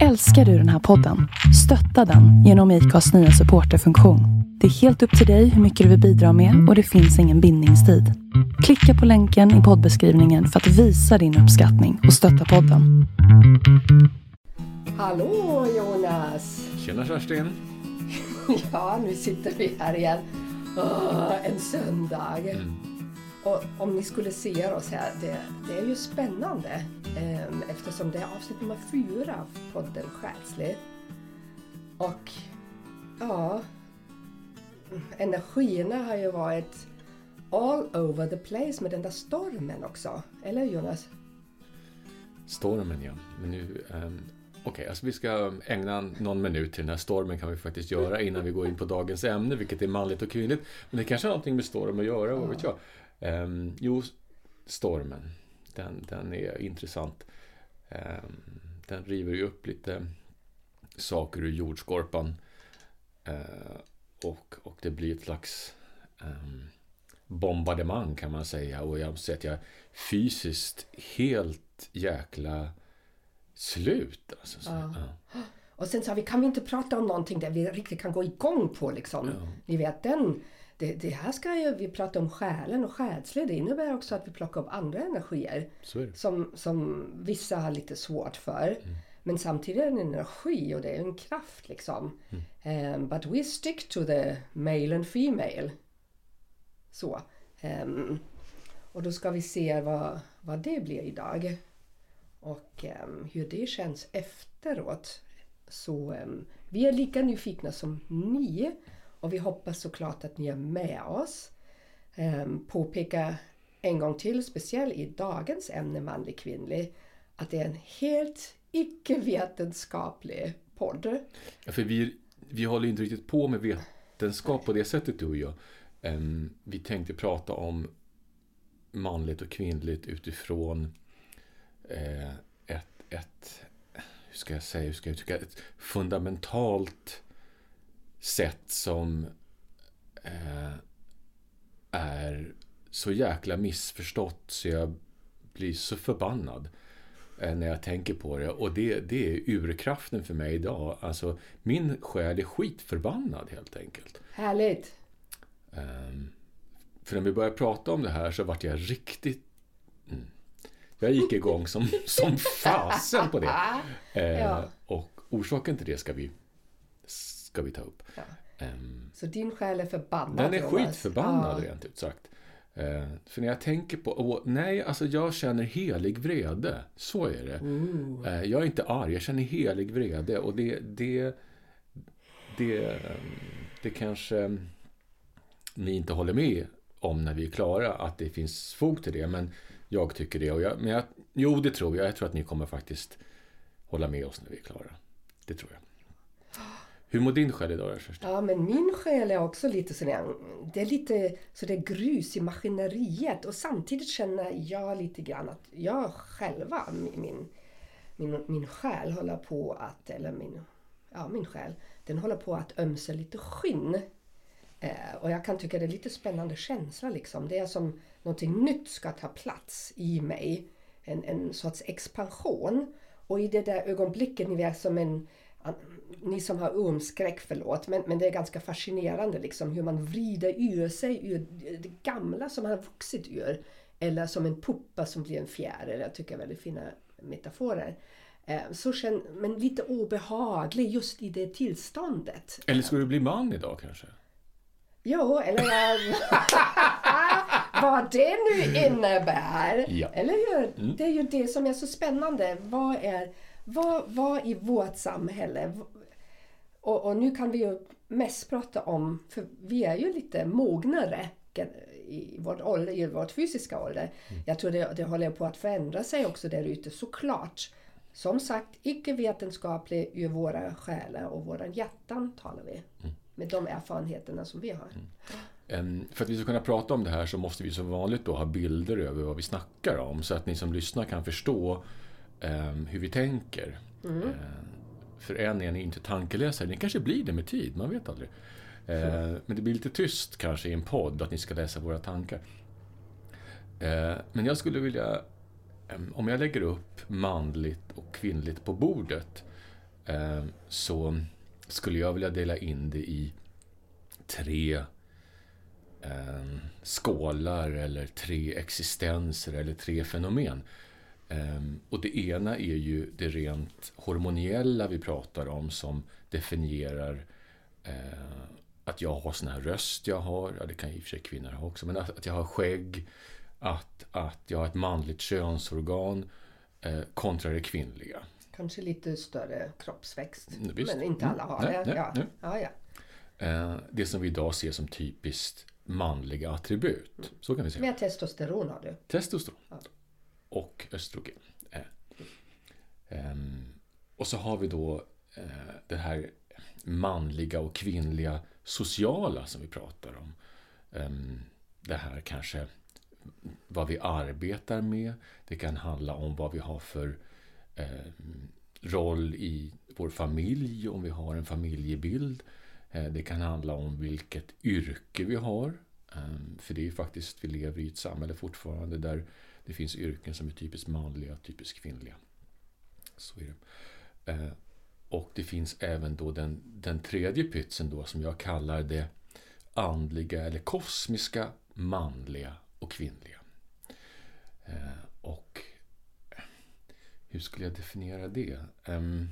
Älskar du den här podden? Stötta den genom IKAs nya supporterfunktion. Det är helt upp till dig hur mycket du vill bidra med och det finns ingen bindningstid. Klicka på länken i poddbeskrivningen för att visa din uppskattning och stötta podden. Hallå Jonas! Tjena Kerstin! Ja, nu sitter vi här igen. Åh, en söndag. Mm. Och om ni skulle se oss här, det, det är ju spännande eh, eftersom det är avsnitt nummer fyra av podden Själslig. Och ja, energierna har ju varit all over the place med den där stormen också. Eller Jonas? Stormen ja. Men nu, um, Okej, alltså vi ska ägna någon minut till den här stormen kan vi faktiskt göra innan vi går in på dagens ämne, vilket är manligt och kvinnligt. Men det kanske har någonting med storm att göra, vad vet jag. Um, jo, stormen. Den, den är intressant. Um, den river ju upp lite saker ur jordskorpan. Uh, och, och det blir ett slags um, bombardemang kan man säga. Och jag måste säga att jag är fysiskt helt jäkla slut. Alltså, så, Ja. ja. Och sen sa vi, kan vi inte prata om någonting där vi riktigt kan gå igång på liksom? Ja. Ni vet, den, det, det här ska ju vi prata om själen och själslig. Det innebär också att vi plockar upp andra energier som, som vissa har lite svårt för. Mm. Men samtidigt är det en energi och det är en kraft liksom. Um, but we stick to the male and female. Så. Ehm, och då ska vi se vad, vad det blir idag. Och ehm, hur det känns efteråt. Så vi är lika nyfikna som ni. Och vi hoppas såklart att ni är med oss. Ehm, påpeka en gång till, speciellt i dagens ämne manlig kvinnlig, att det är en helt icke-vetenskaplig podd. Ja, för vi, vi håller inte riktigt på med vetenskap på det sättet du och jag. Ehm, vi tänkte prata om manligt och kvinnligt utifrån eh, ett, ett, hur ska jag säga, hur ska jag uttrycka, ett fundamentalt sätt som eh, är så jäkla missförstått så jag blir så förbannad eh, när jag tänker på det. Och det, det är urkraften för mig idag. Alltså, min själ är skitförbannad helt enkelt. Härligt! Ehm, för när vi började prata om det här så vart jag riktigt... Mm. Jag gick igång som, som fasen på det. Eh, Ja. Och orsaken till det ska vi, ska vi ta upp. Ja. Ehm, Så din själ är förbannad den är Jonas. skitförbannad Ja. rent ut sagt. Eh, för när jag tänker på... åh, nej, alltså jag känner helig vrede. Så är det. Eh, jag är inte arg, jag känner helig vrede. Och det... Det, det, det kanske ni inte håller med om när vi är klara, att det finns fog till det. Men jag tycker det. Och jag, men jag, jo, det tror jag. Jag tror att ni kommer faktiskt hålla med oss när vi är klara. Det tror jag. Hur mår din själ idag, Kerstin? Ja, men min själ är också lite sådär, det är lite sådär grus i maskineriet och samtidigt känner jag lite grann att jag själva, min, min, min, min själ håller på att, eller min, ja min själ, den håller på att ömsa lite skinn. Eh, och jag kan tycka det är lite spännande känsla liksom. Det är som någonting nytt ska ta plats i mig. En, en sorts expansion. Och i det där ögonblicket, ni vet som en ni som har ormskräck, förlåt, men, men det är ganska fascinerande liksom hur man vrider ur sig ur det gamla som man har vuxit ur. Eller som en puppa som blir en fjäril. Jag tycker väldigt fina metaforer. Eh, Så känn, men lite obehaglig just i det tillståndet. Eller ska du bli man idag kanske? Jo, eller vad det nu innebär. Ja. Eller hur? Det är ju det som är så spännande. Vad är vad, vad i vårt samhälle och, och nu kan vi ju mest prata om, för vi är ju lite mognare i vår ålder, i vårt fysiska ålder. Jag tror det, det håller på att förändra sig också där ute såklart. Som sagt, icke vetenskaplig ur våra själar och våra hjärtan talar vi. Med de erfarenheterna som vi har. Em, För att vi ska kunna prata om det här så måste vi som vanligt då ha bilder över vad vi snackar om så att ni som lyssnar kan förstå em, hur vi tänker. Em, för en är ni inte tankeläsare, ni kanske blir det med tid, man vet aldrig. Eh, Men det blir lite tyst kanske i en podd att ni ska läsa våra tankar. Eh, Men jag skulle vilja, om jag lägger upp manligt och kvinnligt på bordet eh, så skulle jag vilja dela in det i tre eh, skålar eller tre existenser eller tre fenomen. Eh, och det ena är ju det rent hormoniella vi pratar om som definierar eh, att jag har sån här röst jag har, ja det kan i och för sig kvinnor ha också, men att, jag har skägg, att, att jag har ett manligt könsorgan eh, kontra det kvinnliga. Kanske lite större kroppsväxt. Mm, visst. Men inte alla har Nej, det. nej, ja. nej. Ja, ja. Eh, det som vi idag ser som typiskt manliga attribut. Så kan vi säga. Mer testosteron har du. Testosteron och östrogen. Eh, ehm, och så har vi då eh, det här manliga och kvinnliga sociala som vi pratar om. Ehm, det här kanske vad vi arbetar med. Det kan handla om vad vi har för ehm, roll i vår familj, om vi har en familjebild. Eh, det kan handla om vilket yrke vi har. För det är ju faktiskt, vi lever i ett samhälle fortfarande där det finns yrken som är typiskt manliga och typiskt kvinnliga. Så är det. Eh, och det finns även då den, den tredje pytsen då som jag kallar det andliga eller kosmiska manliga och kvinnliga. Eh, och hur skulle jag definiera det? Ehm,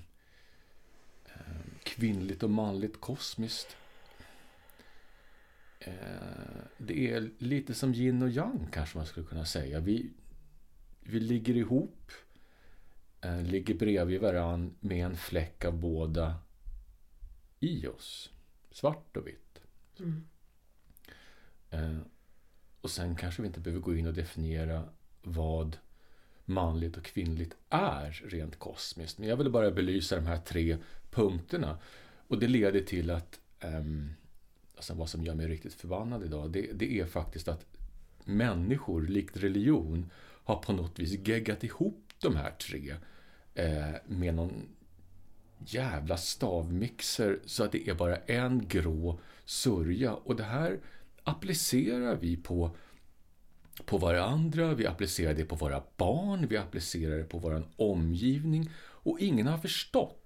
ehm, kvinnligt och manligt kosmiskt. Eh, det är lite som yin och yang kanske man skulle kunna säga. Vi, vi ligger ihop, eh, ligger bredvid varann med en fläck av båda i oss. Svart och vitt. Mm. Eh, och sen kanske vi inte behöver gå in och definiera vad manligt och kvinnligt är rent kosmiskt. Men jag ville bara belysa de här tre punkterna. Och det leder till att ehm, alltså vad som gör mig riktigt förbannad idag, det, det är faktiskt att människor, likt religion, har på något vis geggat ihop de här tre eh, med någon jävla stavmixer så att det är bara en grå sörja. Och det här applicerar vi på, på varandra, vi applicerar det på våra barn, vi applicerar det på vår omgivning och ingen har förstått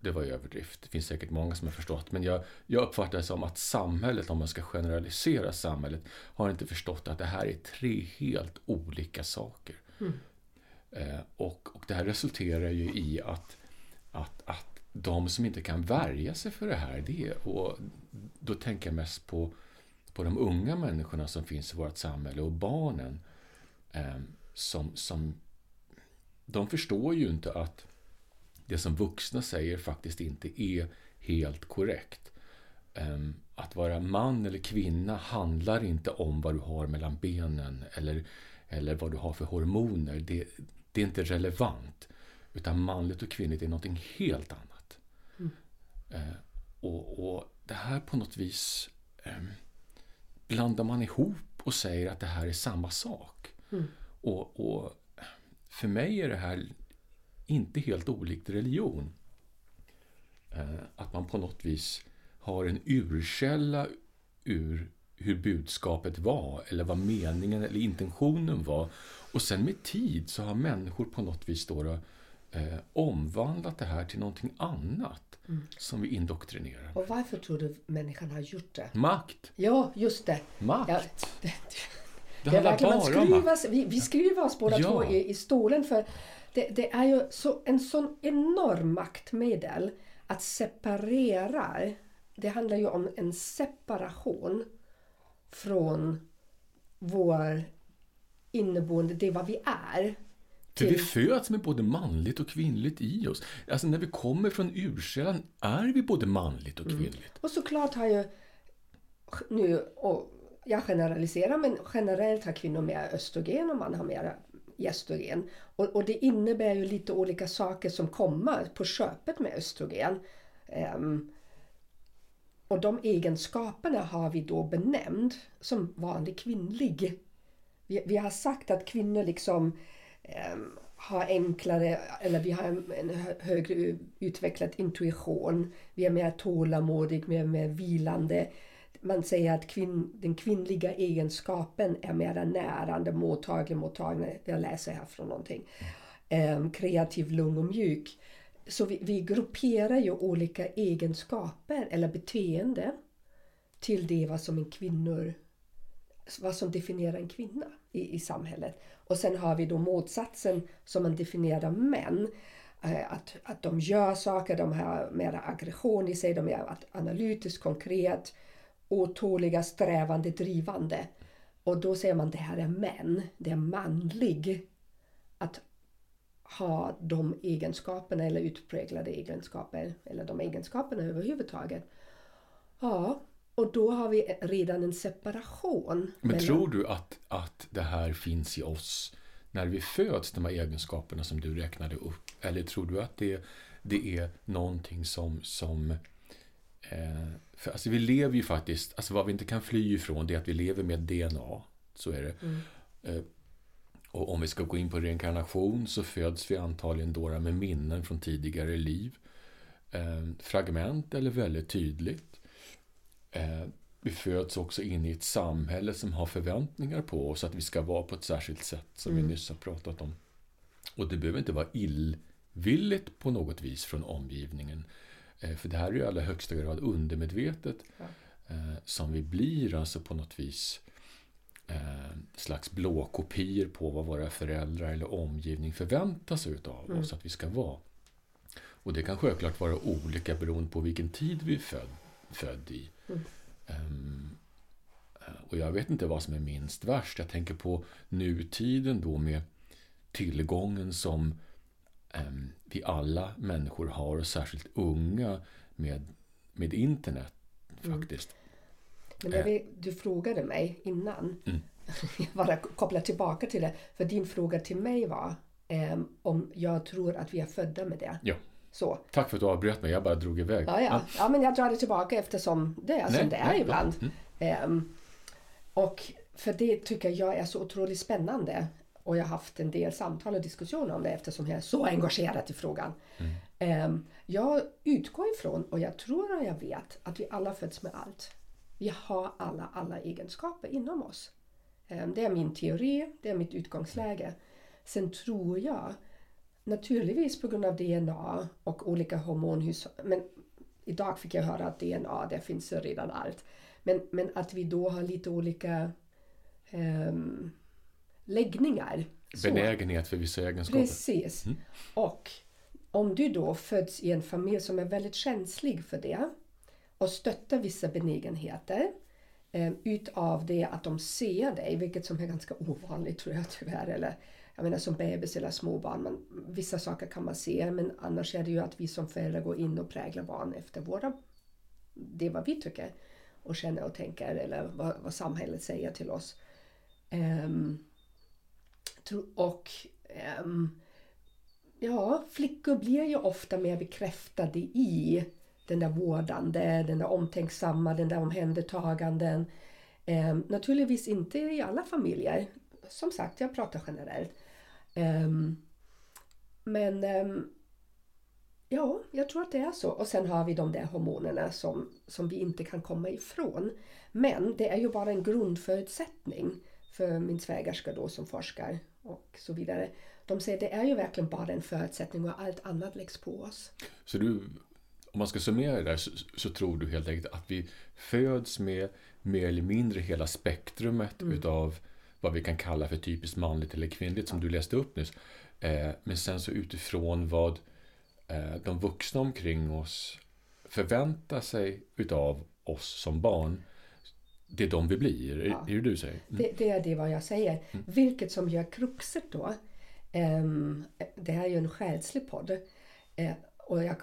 det var överdrift. Det finns säkert många som har förstått. Men jag, jag uppfattar det som att samhället, om man ska generalisera samhället, har inte förstått att det här är tre helt olika saker. Mm. Eh, och, och det här resulterar ju i att, att, att de som inte kan värja sig för det här, det och då tänker jag mest på, på de unga människorna som finns i vårt samhälle och barnen, eh, som, som de förstår ju inte att det som vuxna säger faktiskt inte är helt korrekt. Ehm, Att vara man eller kvinna handlar inte om vad du har mellan benen eller, eller vad du har för hormoner. Det, det är inte relevant. Utan manligt och kvinnligt är någonting helt annat. Mm. Eh, Och, och det här på något vis ehm, blandar man ihop och säger att det här är samma sak. Mm. Och, och för mig är det här inte helt olikt religion. Eh, Att man på något vis har en urkälla ur hur budskapet var eller vad meningen eller intentionen var. Och sen med tid så har människor på något vis då, eh, omvandlat det här till någonting annat som vi indoktrinerar. Och varför tror du människan har gjort det? Makt! Ja, just det. Makt! Ja, det, det det är handlar bara om makt. vi, vi skruvar oss båda Ja. två i, i stolen för det, det är ju så, en sån enorm maktmedel att separera. Det handlar ju om en separation från vår inneboende, det vad vi är. För vi föds med både manligt och kvinnligt i oss. Alltså när vi kommer från urkällan är vi både manligt och kvinnligt. Och såklart har ju nu, och jag generaliserar, men generellt har kvinnor mer östrogen och man har mer gestrogen. Och, och det innebär ju lite olika saker som kommer på köpet med östrogen. Um, och de egenskaperna har vi då benämnt som vanlig kvinnlig. Vi, vi har sagt att kvinnor liksom um, har enklare, eller vi har en, en högre utvecklad intuition. Vi är mer tålamodig, vi är mer vilande. Man säger att kvinn, den kvinnliga egenskapen är mer närande, mottaglig, mottaglig. Jag läser här från någonting. Ehm, kreativ, lugn och mjuk. så vi, vi grupperar ju olika egenskaper eller beteende till det vad som en kvinnor vad som definierar en kvinna i, i samhället. Och sen har vi då motsatsen som man definierar män. Eh, att, att de gör saker, de har mer aggression i sig, de är analytiskt konkret, otåliga, strävande, drivande. Och då säger man det här är män, det är manlig. Att ha de egenskaperna eller utpräglade egenskaper, eller de egenskaperna överhuvudtaget. Ja, och då har vi redan en separation. Men mellan... tror du att, att det här finns i oss när vi föds, de här egenskaperna som du räknade upp? Eller tror du att det, det är någonting som, som för alltså vi lever ju faktiskt, alltså vad vi inte kan fly ifrån det är att vi lever med DNA. Så är det. Mm. Eh, och om vi ska gå in på reinkarnation så föds vi antagligen då med minnen från tidigare liv. Eh, fragment eller väldigt tydligt. Eh, vi föds också in i ett samhälle som har förväntningar på oss att vi ska vara på ett särskilt sätt som mm. vi nyss har pratat om. Och det behöver inte vara illvilligt på något vis från omgivningen. Eh, för det här är ju i allra högsta grad undermedvetet ja. Eh, som vi blir alltså på något vis slags blåkopior på vad våra föräldrar eller omgivning förväntar sig av mm. oss att vi ska vara. Och det kan självklart vara olika beroende på vilken tid vi är född, född i. Mm. Um, och jag vet inte vad som är minst värst. Jag tänker på nutiden då med tillgången som vi alla människor har, och särskilt unga, med, med internet mm. faktiskt. Mm. Men jag du frågade mig innan, mm. jag bara kopplar tillbaka till det, för din fråga till mig var um, om jag tror att vi är födda med det. Ja. Så. Tack för att du avbröt mig, jag bara drog iväg. Ja, ja. ja men jag drar det tillbaka eftersom det är nej, som det är nej, ibland. Mm. Um, och för det tycker jag är så otroligt spännande. Och jag har haft en del samtal och diskussioner om det eftersom jag är så engagerad i frågan. Mm. Um, jag utgår ifrån, och jag tror och jag vet, att vi alla föds med allt. Vi har alla, alla egenskaper inom oss. Um, det är min teori, det är mitt utgångsläge. Sen tror jag Naturligtvis på grund av DNA och olika hormonhushåll. Men idag fick jag höra att DNA, det finns redan allt. Men, men att vi då har lite olika um, läggningar. Benägenhet för vissa egenskaper. Precis. Mm. Och om du då föds i en familj som är väldigt känslig för det och stöttar vissa benägenheter um, utav det att de ser dig, vilket som är ganska ovanligt tror jag tyvärr, eller jag menar som bebis eller småbarn, man, vissa saker kan man se men annars är det ju att vi som föräldrar går in och präglar barn efter våra, det vad vi tycker och känner och tänker eller vad, vad samhället säger till oss. Um, och um, ja, flickor blir ju ofta mer bekräftade i den där vårdande, den där omtänksamma, den där omhändertaganden. Um, naturligtvis inte i alla familjer. Som sagt, jag pratar generellt. Um, men um, ja, jag tror att det är så. Och sen har vi de där hormonerna som, som vi inte kan komma ifrån. Men det är ju bara en grundförutsättning för min svägerska då som forskar och så vidare. De säger att det är ju verkligen bara en förutsättning och allt annat läggs på oss. Så du, om man ska summera det där så, så tror du helt enkelt att vi föds med mer eller mindre hela spektrumet mm. utav vad vi kan kalla för typiskt manligt eller kvinnligt som du läste upp nyss. Eh, men sen så utifrån vad eh, de vuxna omkring oss förväntar sig utav oss som barn. Det är de vi blir, ja. är det du säger? Mm. Det, det, är det vad jag säger. Mm. Vilket som gör kruxet då. Um, det här är ju en själslig podd. Uh, och jag,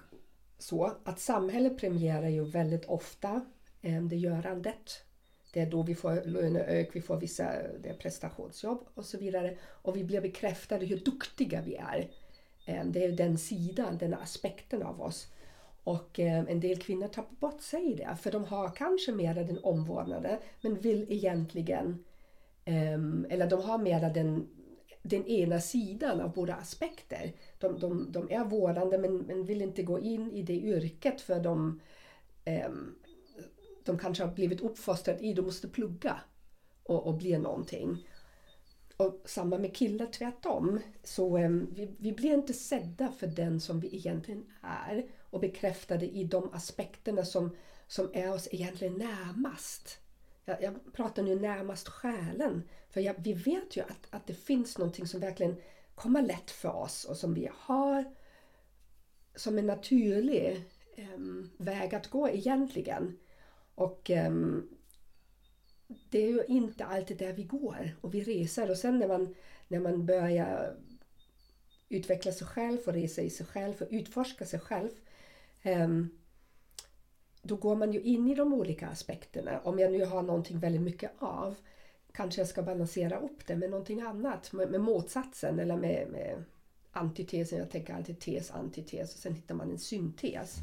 så att samhället premierar ju väldigt ofta um, det görandet det är då vi får löneök, vi får vissa det prestationsjobb och så vidare. Och vi blir bekräftade hur duktiga vi är. Eh, det är den sidan, den aspekten av oss. Och eh, en del kvinnor tappar bort sig i det för de har kanske mera den omvårdnaden men vill egentligen ehm, eller de har mera den, den ena sidan av båda aspekter. De, de, de är vårdande men, men vill inte gå in i det yrket för de ehm, de kanske har blivit uppfostrade i, de måste plugga och, och bli någonting. och samma med killar tvärtom. Så ehm, vi, vi blir inte sedda för den som vi egentligen är och bekräftade i de aspekterna som, som är oss egentligen närmast. Jag, jag pratar nu närmast själen. För jag, vi vet ju att, att det finns någonting som verkligen kommer lätt för oss och som vi har som en naturlig um, väg att gå egentligen. Och um, det är ju inte alltid där vi går och vi reser och sen när man, när man börjar utveckla sig själv och resa i sig själv och utforska sig själv Ehm, då går man ju in i de olika aspekterna. Om jag nu har någonting väldigt mycket av kanske jag ska balansera upp det med någonting annat, med, med motsatsen eller med, med antitesen. Jag tänker alltid tes, antites och sen hittar man en syntes.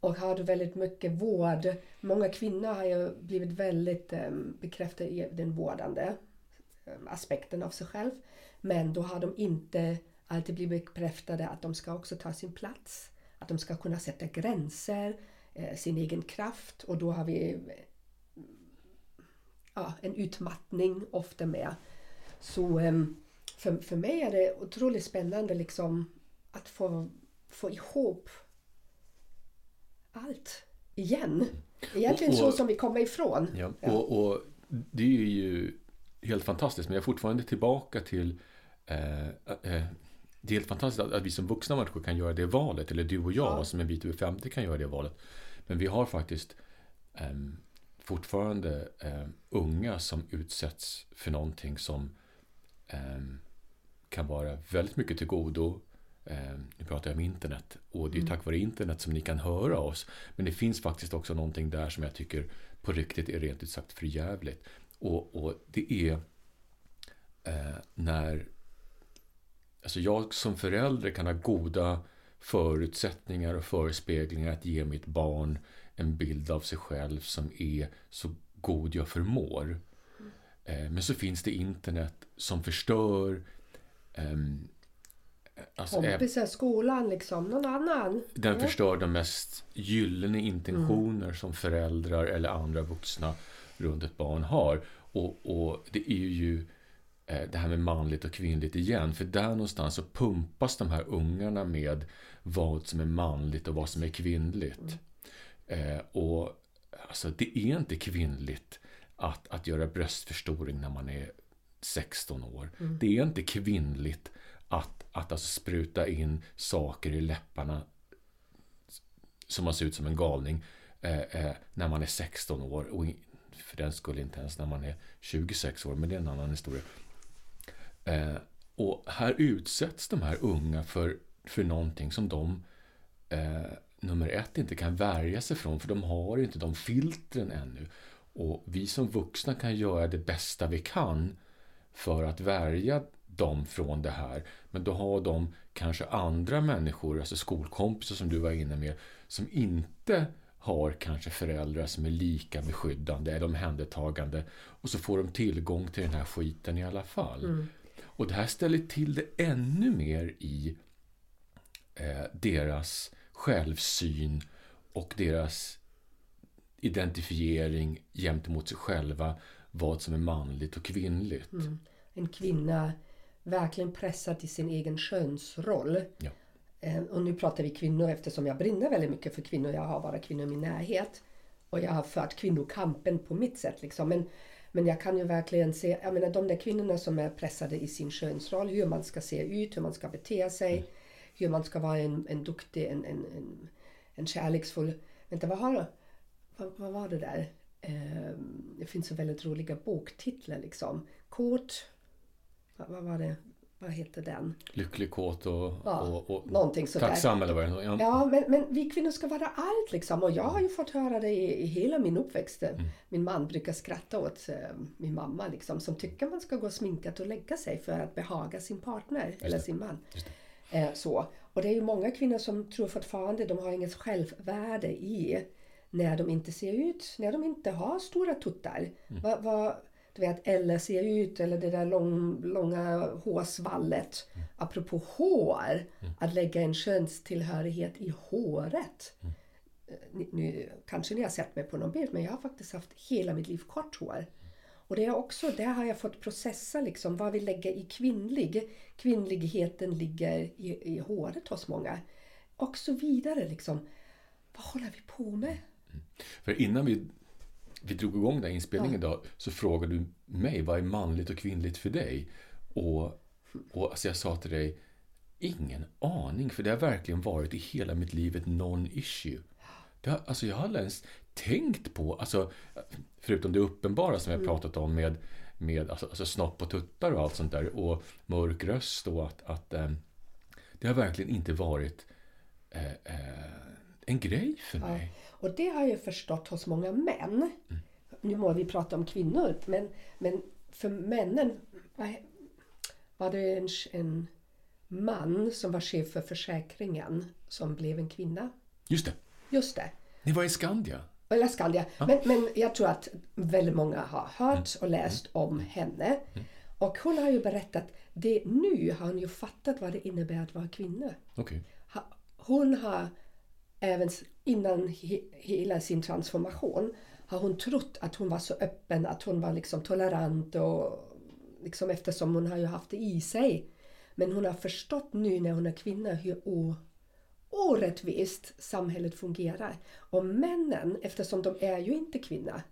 Och har du väldigt mycket vård, många kvinnor har ju blivit väldigt um, bekräftade i den vårdande um, aspekten av sig själv. Men då har de inte alltid blivit bekräftade att de ska också ta sin plats, att de ska kunna sätta gränser, eh, sin egen kraft och då har vi ja, en utmattning ofta med. Så um, för, för mig är det otroligt spännande liksom att få, få ihop allt igen. Egentligen och, och, så som vi kommer ifrån. Ja, ja. Och, och, det är ju helt fantastiskt men jag är fortfarande tillbaka till eh, eh, det är helt fantastiskt att, att, vi som vuxna människor kan göra det valet. Eller du och jag ja. som en bit över 50 kan göra det valet. Men vi har faktiskt eh, fortfarande eh, unga som utsätts för någonting som eh, kan vara väldigt mycket till godo. Eh, nu pratar jag om internet och det är mm. tack vare internet som ni kan höra oss. Men det finns faktiskt också någonting där som jag tycker på riktigt är rent ut sagt förjävligt. Och, och det är eh, när Alltså jag som förälder kan ha goda förutsättningar och förespeglingar att ge mitt barn en bild av sig själv som är så god jag förmår. Mm. Men så finns det internet som förstör um, alltså, Kompisar, skolan liksom, någon annan. Den förstör de mest gyllene intentioner mm. som föräldrar eller andra vuxna runt ett barn har. Och, och det är ju eh, det här med manligt och kvinnligt igen. För där någonstans så pumpas de här ungarna med vad som är manligt och vad som är kvinnligt. Mm. Eh, och alltså, det är inte kvinnligt att, att göra bröstförstoring när man är 16 år. Mm. Det är inte kvinnligt att, att alltså spruta in saker i läpparna som man ser ut som en galning eh, eh, när man är 16 år och för den skull inte ens när man är 26 år, men det är en annan historia. Eh, och här utsätts de här unga för, för någonting som de eh, nummer ett inte kan värja sig från för de har inte de filtren ännu. Och vi som vuxna kan göra det bästa vi kan för att värja dem från det här. Men då har de kanske andra människor, alltså skolkompisar som du var inne med, som inte har kanske föräldrar som är lika beskyddande eller omhändertagande och så får de tillgång till den här skiten i alla fall. Mm. Och det här ställer till det ännu mer i eh, deras självsyn och deras identifiering gentemot sig själva vad som är manligt och kvinnligt. Mm. En kvinna verkligen pressad till sin egen könsroll. Ja. Eh, och nu pratar vi kvinnor eftersom jag brinner väldigt mycket för kvinnor. Jag har bara kvinnor i min närhet. Och jag har fört kvinnokampen på mitt sätt. Liksom. Men, men jag kan ju verkligen se, jag menar de där kvinnorna som är pressade i sin könsroll, hur man ska se ut, hur man ska bete sig. Mm hur man ska vara en, en duktig, en, en, en, en kärleksfull... Vänta, vad, har, vad, vad var det där? Eh, det finns så väldigt roliga boktitlar liksom. Kåt... Vad, vad var det? Vad heter den? Lycklig, kåt och, ja, och, och någonting sådär. tacksam eller vad det. Ja, ja men, men, vi kvinnor ska vara allt liksom. Och jag har ju fått höra det i, i hela min uppväxt. Mm. Min man brukar skratta åt uh, min mamma liksom. Som tycker man ska gå sminkat och lägga sig för att behaga sin partner eller sin man. Eh, så. Och det är ju många kvinnor som tror fortfarande de har inget självvärde i när de inte ser ut, när de inte har stora tuttar. Mm. Vad, vad, du vet, eller ser ut, eller det där lång, långa hårsvallet. Mm. Apropå hår, mm. att lägga en könstillhörighet i håret. Mm. Eh, nu, kanske ni har sett mig på någon bild, men jag har faktiskt haft hela mitt liv kort hår. Och det är också, där har jag fått processa liksom vad vi lägger i kvinnlig. Kvinnligheten ligger i, i håret hos många. Och så vidare liksom. Vad håller vi på med? För innan vi, vi drog igång den här inspelningen idag så frågade du mig vad är manligt och kvinnligt för dig? Och, och alltså jag sa till dig, ingen aning, för det har verkligen varit i hela mitt liv ett non-issue. Det har, alltså jag har aldrig ens tänkt på, alltså, förutom det uppenbara som jag Mm. pratat om med, med alltså, alltså snopp och tuttar och allt sånt där och mörk röst och att, att eh, det har verkligen inte varit eh, eh, en grej för Ja. Och det har jag förstått hos många män. Nu må vi prata om kvinnor, men, men för männen var det en, en man som var chef för försäkringen som blev en kvinna. Just det, Just det. ni var i Skandia. Eller Skandia. Men, men jag tror att väldigt många har hört och läst om henne. Och hon har ju berättat, det, nu har hon ju fattat vad det innebär att vara kvinna. Ha- Hon har även innan he, hela sin transformation har hon trott att hon var så öppen, att hon var liksom tolerant och liksom eftersom hon har ju haft det i sig. Men hon har förstått nu när hon är kvinna hur o, orättvist samhället fungerar. Och männen, eftersom de är ju inte kvinna,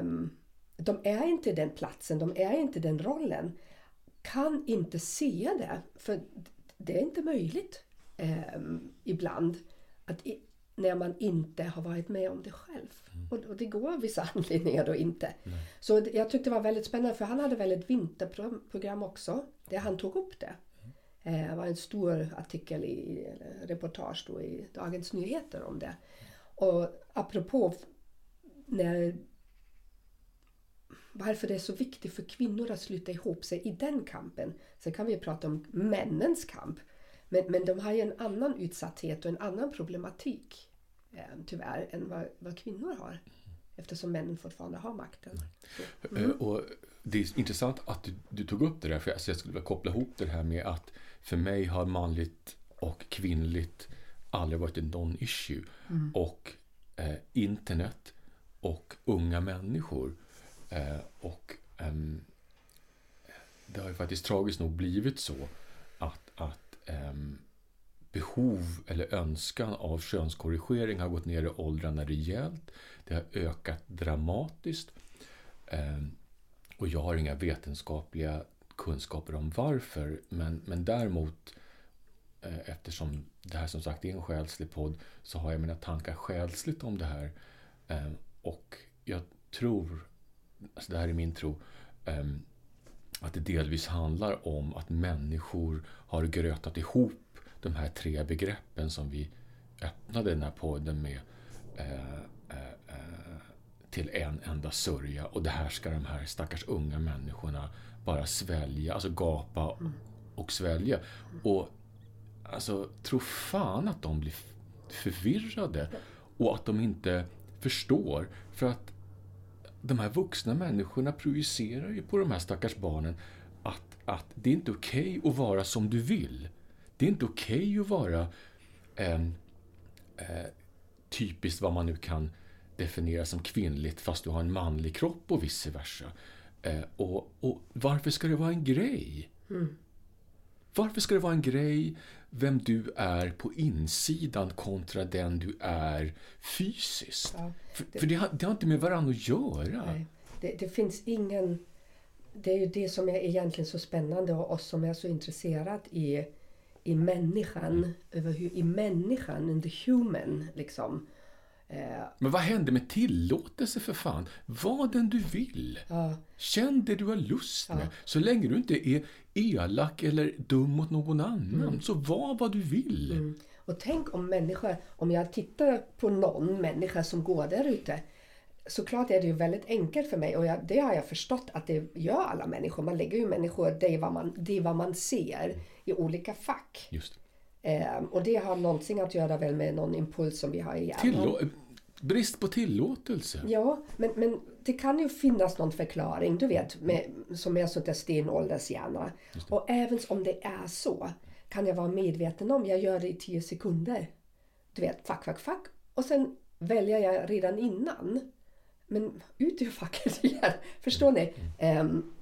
um, de är inte den platsen, de är inte den rollen, kan inte se det. För det är inte möjligt um, ibland att i, när man inte har varit med om det själv. Och, och det går av vissa anledningar då inte. Så det- jag tyckte det var väldigt spännande för han hade väl ett vinterprogram också där han tog upp det. Eh, Det var en stor artikel i reportage då i Dagens Nyheter om det. Och apropå när varför det är så viktigt för kvinnor att sluta ihop sig i den kampen. Sen kan vi prata om männens kamp. Men, men de har ju en annan utsatthet och en annan problematik eh, tyvärr än vad, vad kvinnor har. Eftersom männen fortfarande har makten. Eh, Och det är intressant att du, du tog upp det där, för jag, alltså jag skulle vilja koppla ihop det här med att för mig har manligt och kvinnligt aldrig varit en non-issue. Och eh, internet och unga människor eh, och ehm, det har ju faktiskt tragiskt nog blivit så Ehm, behov eller önskan av könskorrigering har gått ner i åldrarna rejält. Det har ökat dramatiskt. Ehm, och jag har inga vetenskapliga kunskaper om varför, men, men däremot eh, eftersom det här som sagt är en själslig podd så har jag mina tankar själsligt om det här. Ehm, och jag tror, alltså det här är min tro, att det delvis handlar om att människor har grötat ihop de här tre begreppen som vi öppnade den här podden med eh, eh, eh, till en enda sörja. Och det här ska de här stackars unga människorna bara svälja, alltså gapa och svälja. Och alltså, tro fan att de blir förvirrade och att de inte förstår. För att de här vuxna människorna projicerar ju på de här stackars barnen att, att det är inte okej att vara som du vill. Det är inte okej att vara eh, eh, typiskt vad man nu kan definiera som kvinnligt fast du har en manlig kropp och vice versa. Eh, och, och varför ska det vara en grej? Varför ska det vara en grej vem du är på insidan kontra den du är fysiskt? Ja, för för det, har, det har inte med varandra att göra. Det, det finns ingen... Det är ju det som är egentligen så spännande och oss som är så intresserade i, i människan, över hur, i människan, in the human liksom. Men vad hände med tillåtelse för fan? Var den du vill. ja, Känn det du har lust med. Ja. Så länge du inte är elak eller dum mot någon annan, Mm. så var vad du vill. Och tänk om människor, om jag tittar på någon människa som går där ute. Såklart är det ju väldigt enkelt för mig och jag, det har jag förstått att det gör alla människor. Man lägger ju människor, det är vad man, det är vad man ser i olika fack. Just. Eh, och det har någonting att göra väl med någon impuls som vi har i hjärnan. Tillå- brist på tillåtelse. Ja, men, men det kan ju finnas någon förklaring, du vet, med, som är sånt där stenåldershjärna. Och även om det är så kan jag vara medveten om, jag gör det i tio sekunder. Du vet, fack, fack, fack. Och sen väljer jag redan innan men ut ur facket igen. Förstår ni? Ehm,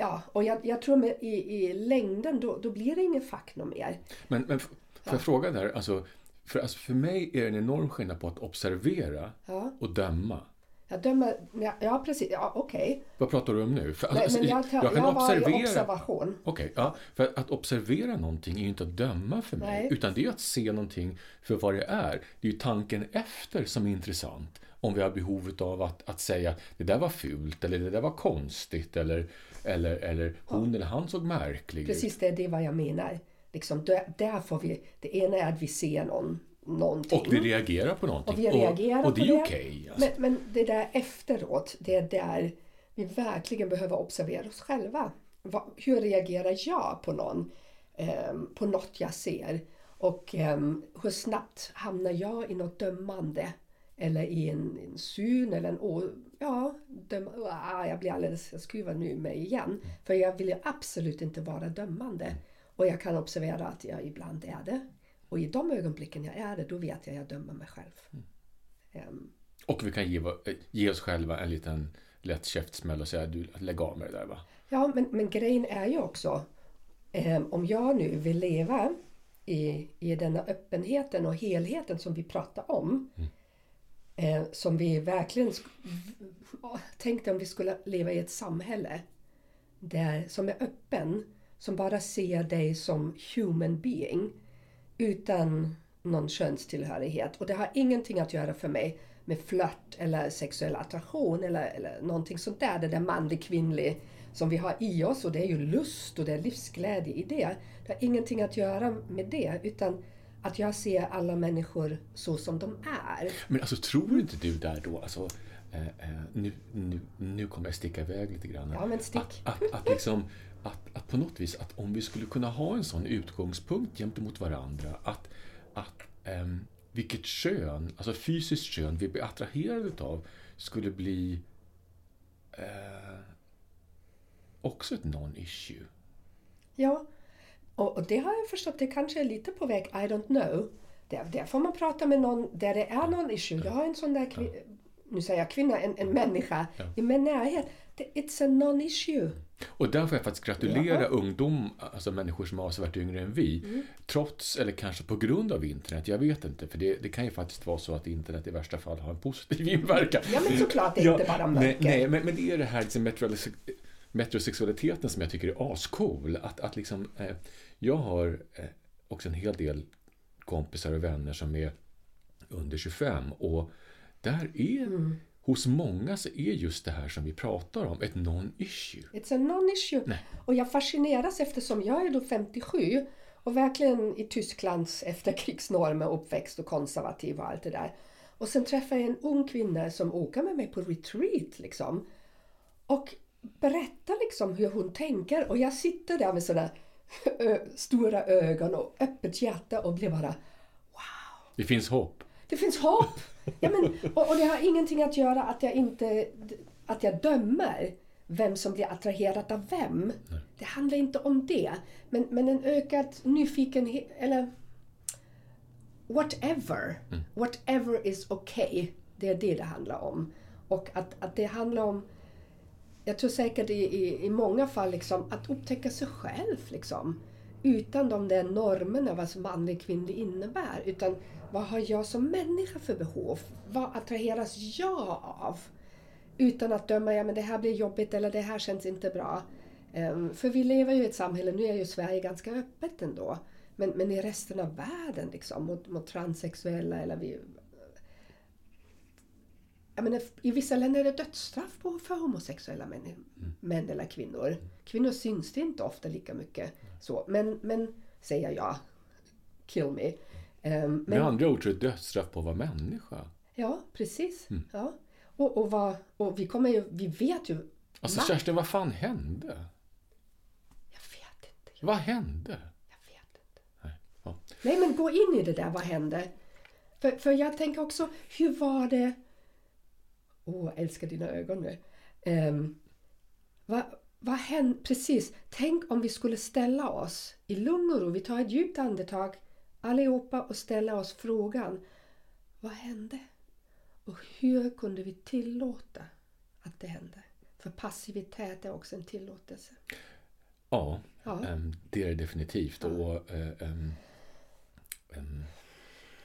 ja, och jag, jag tror med, i, i längden då, då blir det ingen fack mer. Men, men får jag fråga där? Alltså, för, alltså, för mig är det en enorm skillnad på att observera Ja, och döma. jag dömer... Ja, ja precis. Ja, okej. Vad pratar du om nu? För, Nej, alltså, men jag, tar, jag kan jag var i observera... observation. Okej, ja. För att, att observera någonting är ju inte att döma för mig. Nej. Utan det är att se någonting för vad det är. Det är ju tanken efter som är intressant. Om vi har behovet av att, att säga det där var fult eller det där var konstigt eller, eller, eller hon eller han såg märklig ut. Precis, det är det vad jag menar. Liksom, där, där får vi... Det ena är att vi ser någon, någonting. Och vi reagerar på någonting. Och vi reagerar och, och det är okej. alltså. Men, men det där efteråt, det är där vi verkligen behöver observera oss själva. Va, hur reagerar jag på någon, ehm, på något jag ser? Och ehm, hur snabbt hamnar jag i något dömande? Eller i en, en syn eller en å, ja, döm, ah, jag blir alldeles, jag skruvar nu mig igen. För jag vill ju absolut inte vara dömande. Och jag kan observera att jag ibland är det. Och i de ögonblicken jag är det, då vet jag att jag dömer mig själv. Ehm, Och vi kan ge, ge oss själva en liten lätt käftsmäll och säga du, lägg av med det där va. Ja, men, men grejen är ju också eh, om jag nu vill leva i, i denna öppenheten och helheten som vi pratar om. Eh, som vi verkligen tänkte om vi skulle leva i ett samhälle där, som är öppen, som bara ser dig som human being utan någon könstillhörighet. Och det har ingenting att göra för mig med flört eller sexuell attraktion eller, eller någonting sånt där. Det där manlig kvinnlig som vi har i oss och det är ju lust och det är livsglädje i det. Det har ingenting att göra med det utan att jag ser alla människor så som de är. Men alltså tror inte du där då, alltså, eh, eh, nu, nu, nu kommer jag sticka iväg lite grann. Ja, men stick. Att, att, att, liksom, att, att på något vis, att om vi skulle kunna ha en sån utgångspunkt gentemot varandra, att, att ehm, vilket kön, alltså fysiskt kön vi blir attraherade utav skulle bli eh, också ett non-issue. Ja, och, och det har jag förstått, det kanske är lite på väg, I don't know. Där, där får man prata med någon där det är någon issue. Jag har en sån där, kvi- nu säger jag kvinna, en, en människa i min närhet. Det- It's a non-issue. Och där får jag faktiskt gratulera Ja. ungdom, alltså människor som är avsevärt yngre än vi. Mm. Trots, eller kanske på grund av internet, jag vet inte. För det, det kan ju faktiskt vara så att internet i värsta fall har en positiv inverkan. Ja, men såklart, det är inte bara nej, mörker. nej, men, men det är det här liksom metrose- metrosexualiteten som jag tycker är ascool. Att, att liksom, eh, jag har eh, också en hel del kompisar och vänner som är under 25 och där är, Mm. hos många så är just det här som vi pratar om ett non-issue. It's a non-issue. Nej. Och jag fascineras eftersom jag är då 57 och verkligen i Tysklands efterkrigsnormer uppväxt och konservativ och allt det där. Och sen träffar jag en ung kvinna som åker med mig på retreat liksom. Och berättar liksom hur hon tänker och jag sitter där med sådana stora ögon och öppet hjärta och blir bara Det finns hopp. det finns hopp! Ja, men, och, och det har ingenting att göra att jag inte att jag dömer vem som blir attraherad av vem. Det handlar inte om det. Men, men en ökad nyfikenhet, eller whatever. Whatever is okay. Det är det det handlar om. Och att, att det handlar om jag tror säkert i, i, i många fall liksom, att upptäcka sig själv. Liksom, utan de där normerna vad som manlig och kvinnlig innebär. Utan vad har jag som människa för behov? Vad attraheras jag av? Utan att döma, ja men det här blir jobbigt eller det här känns inte bra. Um, för vi lever ju i ett samhälle, nu är ju Sverige ganska öppet ändå. Men, men i resten av världen liksom, mot, mot transsexuella eller vi, jag menar, I vissa länder är det dödsstraff på, för homosexuella män, män eller kvinnor. Kvinnor syns det inte ofta lika mycket. Så, men, men säger jag, kill me. Ehm, Med andra ord så är det dödsstraff på att vara människa. ja, precis. Mm. Ja. Och, och, vad, och vi, kommer ju, vi vet ju... Alltså Va? Kerstin, vad fan hände? Jag vet inte. Vad hände? Jag vet inte. Nej. Ja. Nej, men gå in i det där. Vad hände? För, för jag tänker också, hur var det... Åh, jag älskar dina ögon nu. Um, vad, vad hände? Precis. Tänk om vi skulle ställa oss i lugn och ro. Vi tar ett djupt andetag allihopa och ställa oss frågan. Vad hände? Och hur kunde vi tillåta att det hände? För passivitet är också en tillåtelse. Ja, Ja. ehm, det är det definitivt. Och, eh, ehm, ehm,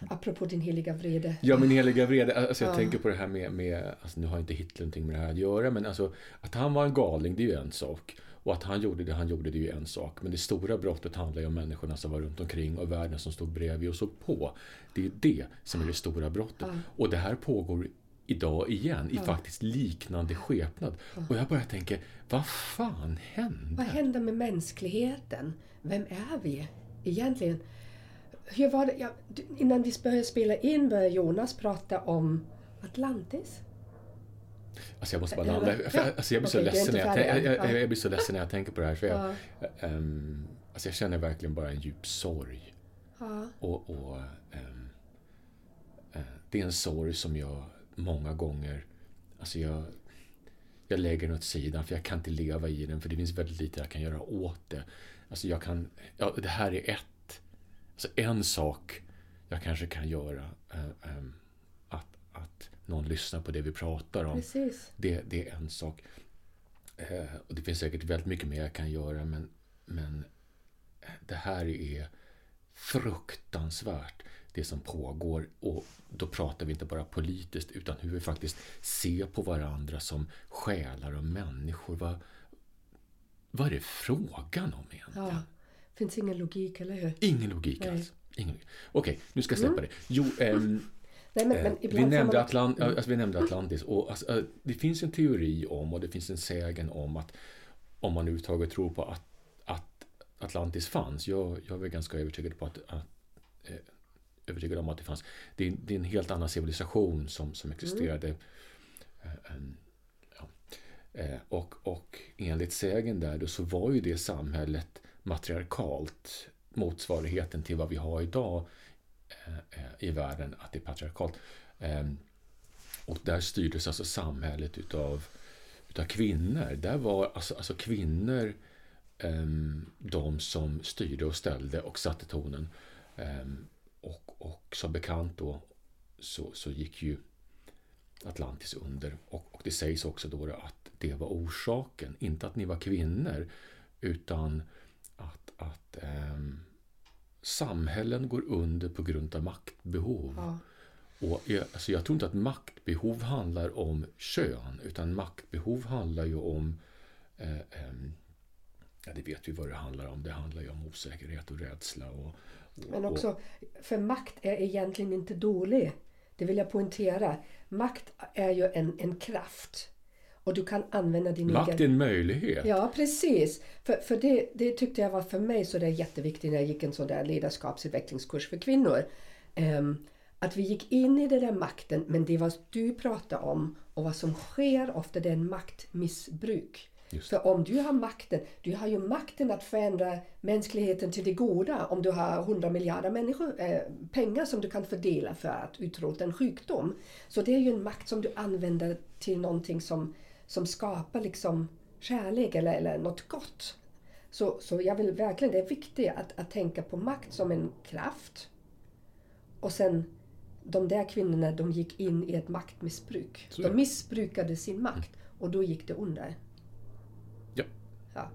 Apropå din heliga vrede. Ja, min heliga vrede. Alltså jag Ja. tänker på det här med, med alltså nu har inte Hitler någonting med det här att göra, men alltså att han var en galning, det är ju en sak. Och att han gjorde det han gjorde, det är ju en sak. Men det stora brottet handlar ju om människorna som var runt omkring och världen som stod bredvid och såg på. Det är det som är det stora brottet. Ja. Och det här pågår idag igen i Ja. faktiskt liknande skepnad. Och jag bara tänker, vad fan hände? Vad hände med mänskligheten? Vem är vi egentligen? Hur var det? Ja, innan vi började spela in började Jonas prata om Atlantis. Alltså jag måste bara landa. ja. Alltså jag blir så är ledsen när jag, jag, jag, Ja. jag blir så ledsen när jag tänker på det här. För jag, Ja. ehm, alltså jag känner verkligen bara en djup sorg. Ja. Och, och ehm, eh, Det är en sorg som jag många gånger... Alltså jag, jag lägger den åt sidan för jag kan inte leva i den för det finns väldigt lite jag kan göra åt det. Alltså jag kan... Ja, det här är ett... Alltså en sak jag kanske kan göra. eh, ehm, att, att någon lyssnar på det vi pratar om. Precis. Det, det är en sak. Eh, och det finns säkert väldigt mycket mer jag kan göra men, men det här är fruktansvärt det som pågår. Och då pratar vi inte bara politiskt utan hur vi faktiskt ser på varandra som själar och människor. Vad, vad är det frågan om egentligen? Ja. Finns ingen logik, eller hur? Ingen logik Nej. alls. Ingen. Okej, nu ska jag släppa det. Jo, ehm, Nej, men, Eh, men vi, ibland får nämnde. Atlant, alltså, vi nämnde Atlantis och alltså, eh, det finns en teori om och det finns en sägen om att om man överhuvudtaget tror på att, att Atlantis fanns. Jag, jag är ganska övertygad på att, att eh, övertygad om att det fanns. Det är, det är en helt annan civilisation som, som existerade. Eh, em, ja. Eh, och, och enligt sägen där då så var ju det samhället matriarkalt motsvarigheten till vad vi har idag eh, eh, i världen, att det är patriarkalt. Ehm, och där styrdes alltså samhället utav, utav kvinnor. Där var alltså, alltså kvinnor ehm, de som styrde och ställde och satte tonen. Ehm, och, och som bekant då så, så gick ju Atlantis under. Och, och det sägs också då att det var orsaken. Inte att ni var kvinnor utan att, ehm, samhällen går under på grund av maktbehov. Ja. Och jag, alltså jag tror inte att maktbehov handlar om kön, utan maktbehov handlar ju om eh, ehm, Ja, det vet vi vad det handlar om. Det handlar ju om osäkerhet och rädsla. Och, och, Men och, också, för makt är egentligen inte dålig. Det vill jag poängtera. Makt är ju en, en kraft. Och du kan använda din makt egen... är en möjlighet. Ja, precis. För, för det, det tyckte jag var för mig så det är jätteviktigt när jag gick en sån där ledarskapsutvecklingskurs för kvinnor. Ehm, att vi gick in i den där makten, men det var du pratade om och vad som sker ofta det är en maktmissbruk. Just För om du har makten, du har ju makten att förändra mänskligheten till det goda om du har 100 miljarder människor, eh, pengar som du kan fördela för att utrota en sjukdom. Så det är ju en makt som du använder till någonting som, som skapar liksom kärlek eller, eller något gott. Så, så jag vill verkligen, det är viktigt att, att tänka på makt som en kraft. Och sen de där kvinnorna, de gick in i ett maktmissbruk. Så. De missbrukade sin makt och då gick det under. Ja. Ja.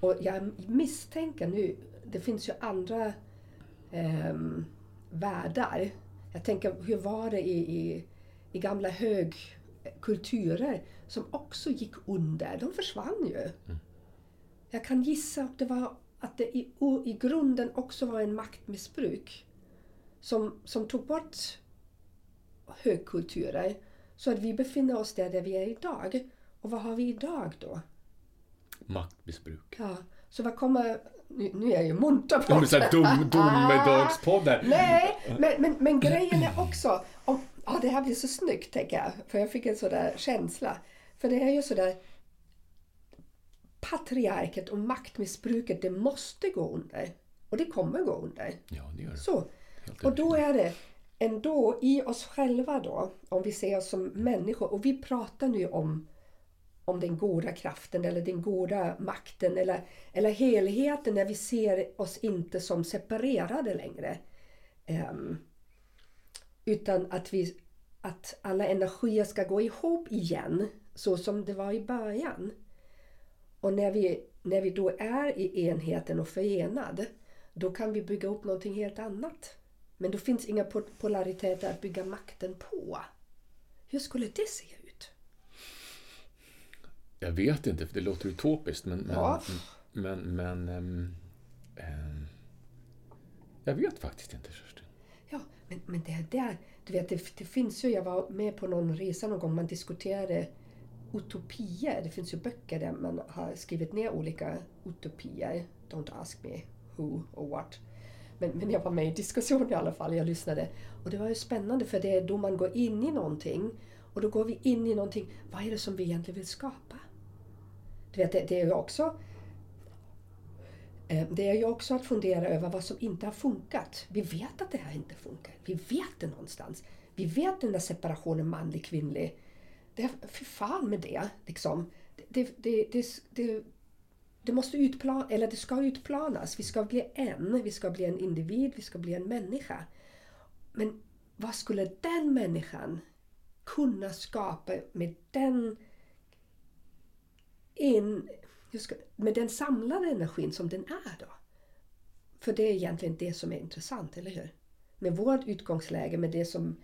Och jag misstänker nu, det finns ju andra ehm, världar. Jag tänker, hur var det i, i, i gamla högkulturer som också gick under? De försvann ju. Jag kan gissa att det var att det i, i grunden också var en maktmissbruk som, som tog bort högkulturer så att vi befinner oss där, där vi är idag. Och vad har vi idag då? Maktmissbruk. Ja, så vad kommer... Nu, nu är jag ju munter Det på är så här dom, domedagspoddar. Nej, men, men, men grejen är också... Om, ja, det här blir så snyggt, tänker jag. För jag fick en sån där känsla. För det är ju sådär... Patriarket och maktmissbruket, det måste gå under. Och det kommer gå under. Ja, det gör det. Så. Helt Och då är det ändå i oss själva då, om vi ser oss som människor. Och vi pratar nu om, om den goda kraften eller den goda makten eller, eller helheten när vi ser oss inte som separerade längre. Ehm, utan att vi att alla energier ska gå ihop igen så som det var i början. Och när vi, när vi då är i enheten och förenad då kan vi bygga upp någonting helt annat. Men då finns inga polariteter att bygga makten på. Hur skulle det se ut? Jag vet inte, för det låter utopiskt. Men, ja. men, men, men ähm, ähm, jag vet faktiskt inte, Kerstin. Men, men det där, du vet, det, det, finns ju, jag var med på någon resa någon gång, man diskuterade utopier. Det finns ju böcker där man har skrivit ner olika utopier. Don't ask me who or what. Men, men jag var med i diskussionen i alla fall, jag lyssnade. Och det var ju spännande för det är då man går in i någonting och då går vi in i någonting, vad är det som vi egentligen vill skapa? Du vet, det, det är ju också Eh, det är ju också att fundera över vad som inte har funkat. Vi vet att det här inte funkar. Vi vet det någonstans. Vi vet den där separationen manlig-kvinnlig. Det, fy fan med det. Liksom. Det, det, det, det, det måste utplan eller det ska utplanas. Vi ska bli en, vi ska bli en individ, vi ska bli en människa. Men vad skulle den människan kunna skapa med den en ska, med den samlade energin som den är då? För det är egentligen det som är intressant, eller hur? Med vårt utgångsläge, med det som...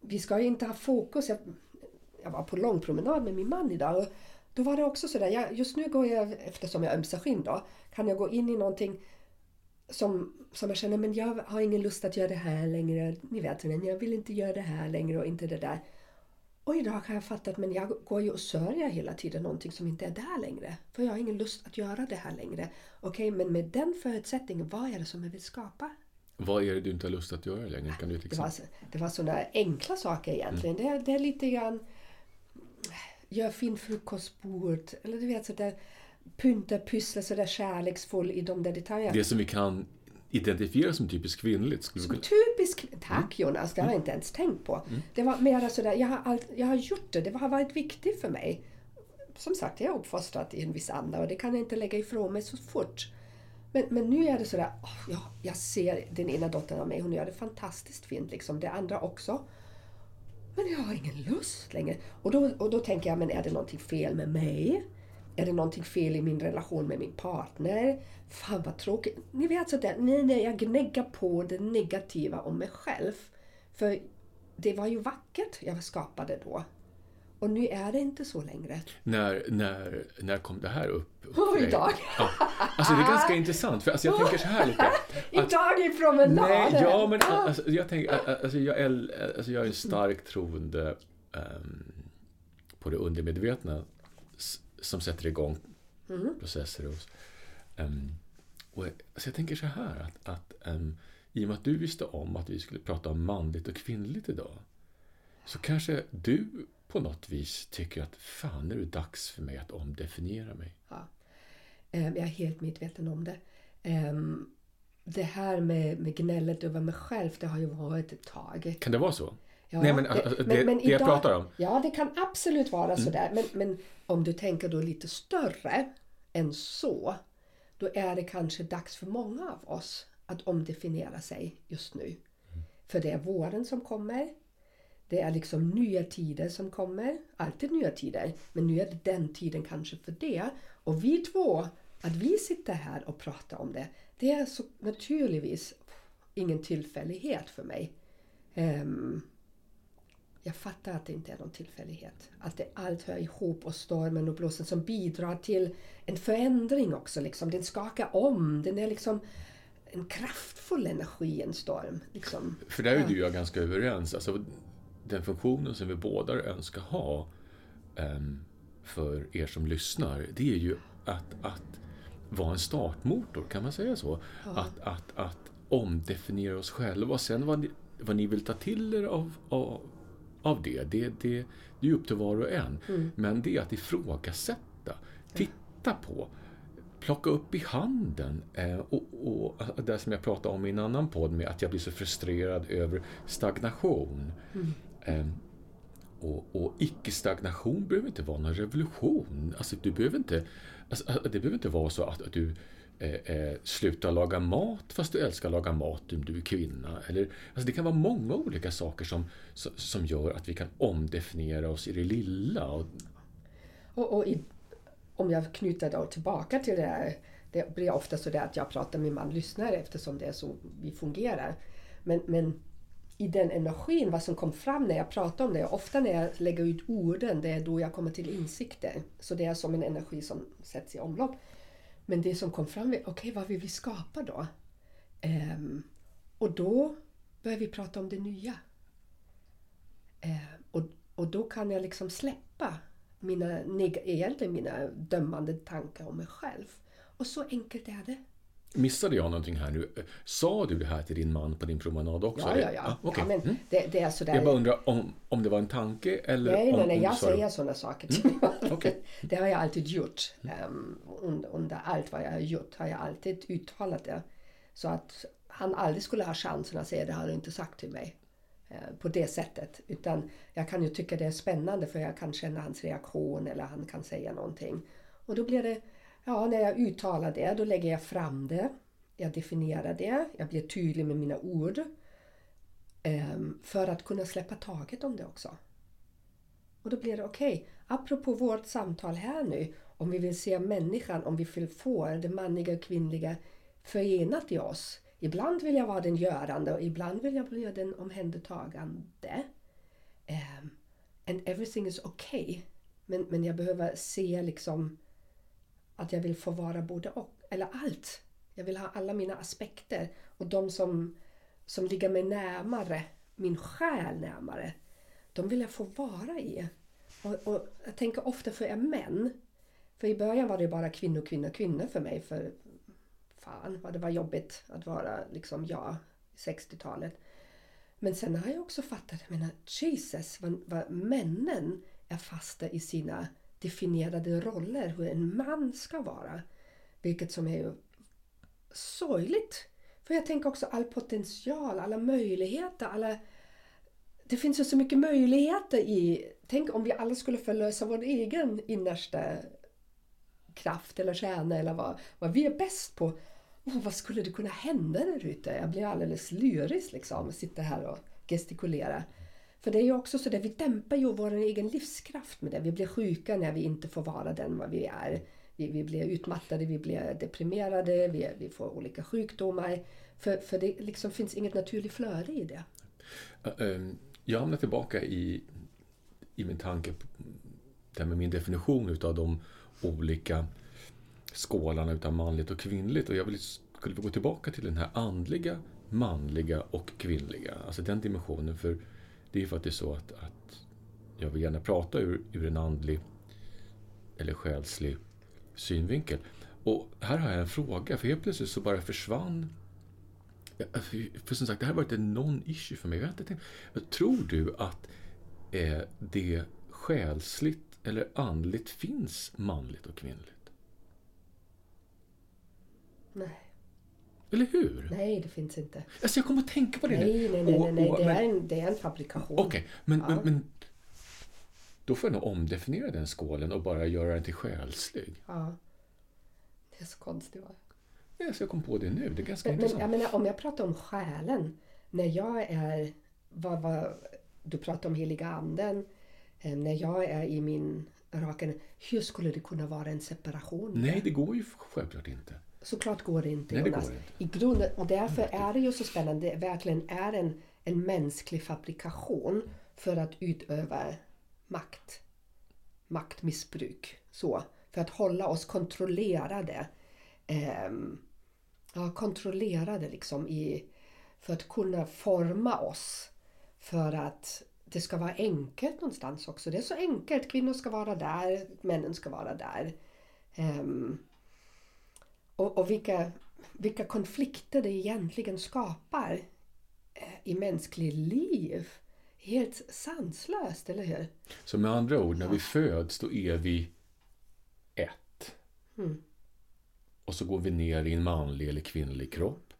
Vi ska ju inte ha fokus. Jag, jag var på lång promenad med min man idag och då var det också sådär, jag, just nu går jag, eftersom jag ömsar skinn då, kan jag gå in i någonting som, som jag känner, men jag har ingen lust att göra det här längre. Ni vet, men jag vill inte göra det här längre och inte det där. Och idag har jag fattat, men jag går ju och sörjer hela tiden någonting som inte är där längre. För jag har ingen lust att göra det här längre. Okej, okay, men med den förutsättningen, vad är det som jag vill skapa? Vad är det du inte har lust att göra längre? Kan du det, var, det var sådana enkla saker egentligen. Mm. Det, det är lite grann gör fin frukostbord. Eller du vet sådär pynta, pyssla sådär kärleksfull i de där detaljerna. Det som vi kan identifiera som typiskt kvinnligt. Skulle som typiskt Tack mm. Jonas, det har jag inte ens tänkt på. Mm. Det var mer sådär, jag har, all, jag har gjort det, det har varit viktigt för mig. Som sagt, jag är uppfostrad i en viss anda och det kan jag inte lägga ifrån mig så fort. Men, men nu är det sådär, oh, ja, jag ser den ena dottern av mig, hon gör det fantastiskt fint. Liksom. Det andra också. Men jag har ingen lust längre. Och då, och då tänker jag, men är det någonting fel med mig? Är det någonting fel i min relation med min partner? Fan vad tråkigt. Ni vet sådär, nej nej, jag gnäggar på det negativa om mig själv. För det var ju vackert jag skapade då. Och nu är det inte så längre. När, när, när kom det här upp? Oh, idag! Ja. Alltså det är ganska intressant, för alltså jag tänker så här lite. Att, idag i promenaden! Nej, ja, men alltså, jag, tänker, alltså, jag, är, alltså jag är en stark troende um, på det undermedvetna som sätter igång mm. processer hos um, och, alltså jag tänker så här att, att um, i och med att du visste om att vi skulle prata om manligt och kvinnligt idag så kanske du på något vis tycker att fan, nu är det dags för mig att omdefiniera mig. Ja. Ehm, jag är helt medveten om det. Det här med, med gnället över mig själv, det har ju varit ett tag. Kan det vara så? Ja, Nej, men, det, alltså, det, men, men det idag, jag pratar om? Ja, det kan absolut vara mm. sådär. Men, men om du tänker då lite större än så, då är det kanske dags för många av oss att omdefiniera sig just nu. Mm. För det är våren som kommer. Det är liksom nya tider som kommer. Alltid nya tider. Men nu är det den tiden kanske för det. Och vi två, att vi sitter här och pratar om det. Det är så naturligtvis ingen tillfällighet för mig. Um, jag fattar att det inte är någon tillfällighet. Att det allt hör ihop och stormen och blåsen som bidrar till en förändring också. Liksom. Den skakar om. Den är liksom en kraftfull energi, en storm. Liksom. För där är du och jag ganska överens. Alltså, den funktionen som vi båda önskar ha um, för er som lyssnar, det är ju att, att vara en startmotor, kan man säga så? Ja. Att, att, att omdefiniera oss själva och sen vad ni, vad ni vill ta till er av, av, av det, det, det, det är upp till var och en. Mm. Men det är att ifrågasätta, titta på, plocka upp i handen. Eh, och, och det som jag pratade om i en annan podd med att jag blir så frustrerad över stagnation. Mm. Ehm, och, och icke-stagnation behöver inte vara någon revolution. Alltså, du behöver inte, alltså, det behöver inte vara så att, att du Eh, eh, sluta laga mat fast du älskar att laga mat om du är kvinna. Eller, alltså det kan vara många olika saker som, som gör att vi kan omdefiniera oss i det lilla. Och, och, och i, om jag knyter då tillbaka till det här, det blir ofta så att jag pratar med man lyssnar eftersom det är så vi fungerar. Men, men i den energin, vad som kom fram när jag pratar om det, ofta när jag lägger ut orden, det är då jag kommer till insikter. Så det är som en energi som sätts i omlopp. Men det som kom fram, okej okay, vad vill vi skapa då? Um, och då börjar vi prata om det nya. Uh, och, och då kan jag liksom släppa mina, egentligen mina dömande tankar om mig själv. Och så enkelt är det. Missade jag någonting här nu? Sa du det här till din man på din promenad också? Ja, ja, ja. Ah, okay. ja men mm. det, det, är sådär. Jag bara undrar om, om det var en tanke eller Nej, nej, nej. Jag säger sådana saker till mm. okay. Det har jag alltid gjort. Um, under, under, allt vad jag har gjort har jag alltid uttalat det. Så att han aldrig skulle ha chansen att säga det har du inte sagt till mig. Uh, på det sättet. Utan jag kan ju tycka det är spännande för jag kan känna hans reaktion eller han kan säga någonting. Och då blir det Ja, när jag uttalar det, då lägger jag fram det. Jag definierar det. Jag blir tydlig med mina ord. Ehm, för att kunna släppa taget om det också. Och då blir det okej, okay, apropå vårt samtal här nu, om vi vill se människan, om vi vill få det manliga och kvinnliga förenat i oss. Ibland vill jag vara den görande och ibland vill jag bli den omhändertagande. Um, and everything is okay. Men, men jag behöver se liksom att jag vill få vara både och, eller allt. Jag vill ha alla mina aspekter och de som, som ligger mig närmare, min själ närmare, de vill jag få vara i. Och, och jag tänker ofta för er män, för i början var det bara kvinnor, kvinnor, kvinnor för mig. För fan vad det var jobbigt att vara liksom jag, 60-talet. Men sen har jag också fattat, jag menar Jesus, vad, vad männen är fasta i sina definierade roller, hur en man ska vara. Vilket som är ju sorgligt. För jag tänker också all potential, alla möjligheter, alla... Det finns ju så mycket möjligheter i... Tänk om vi alla skulle förlösa vår egen innersta kraft eller kärna eller vad, vad vi är bäst på. Vad skulle det kunna hända där ute? Jag blir alldeles lyrisk liksom, Sitter här och gestikulera. För det är ju också så att vi dämpar ju vår egen livskraft med det. Vi blir sjuka när vi inte får vara den vad vi är. Vi, vi blir utmattade, vi blir deprimerade, vi, vi får olika sjukdomar. För, för det liksom finns inget naturligt flöde i det. Ehm, jag hamnar tillbaka i, i min tanke där med min definition utav de olika skålarna utav manligt och kvinnligt. Och jag vill, skulle gå tillbaka till den här andliga, manliga och kvinnliga. Alltså den dimensionen. för det är ju faktiskt så att, att jag vill gärna prata ur, ur en andlig eller själslig synvinkel. Och här har jag en fråga, för helt plötsligt så bara försvann för som sagt, det här har varit en non-issue för mig. Jag inte tänkt, tror du att eh, det själsligt eller andligt finns manligt och kvinnligt? Nej. Eller hur? Nej, det finns inte. Alltså jag kommer att tänka på det Nej, nej, nej, nej, nej. det, är en, det är en fabrikation. Okej, okay, men, ja. men, men då får jag nog omdefiniera den skålen och bara göra den till själslig. Ja. Det är så konstigt va? Ja, så jag kom på det nu. Det är ganska men, intressant. Men, jag menar, om jag pratar om själen. När jag är... Vad, vad, du pratar om heliga anden. Eh, när jag är i min raka... Hur skulle det kunna vara en separation? Nej, det går ju självklart inte. Såklart går det inte, Nej, det går inte. I grunden, och därför är det ju så spännande. Det verkligen är en, en mänsklig fabrikation för att utöva makt. Maktmissbruk. Så. För att hålla oss kontrollerade. Eh, ja, kontrollerade liksom i, för att kunna forma oss. För att det ska vara enkelt någonstans också. Det är så enkelt. Kvinnor ska vara där, männen ska vara där. Um, och, och vilka, vilka konflikter det egentligen skapar eh, i mänskligt liv. Helt sanslöst, eller hur? Så med andra ord, när vi föds då är vi ett. Mm. Och så går vi ner i en manlig eller kvinnlig kropp.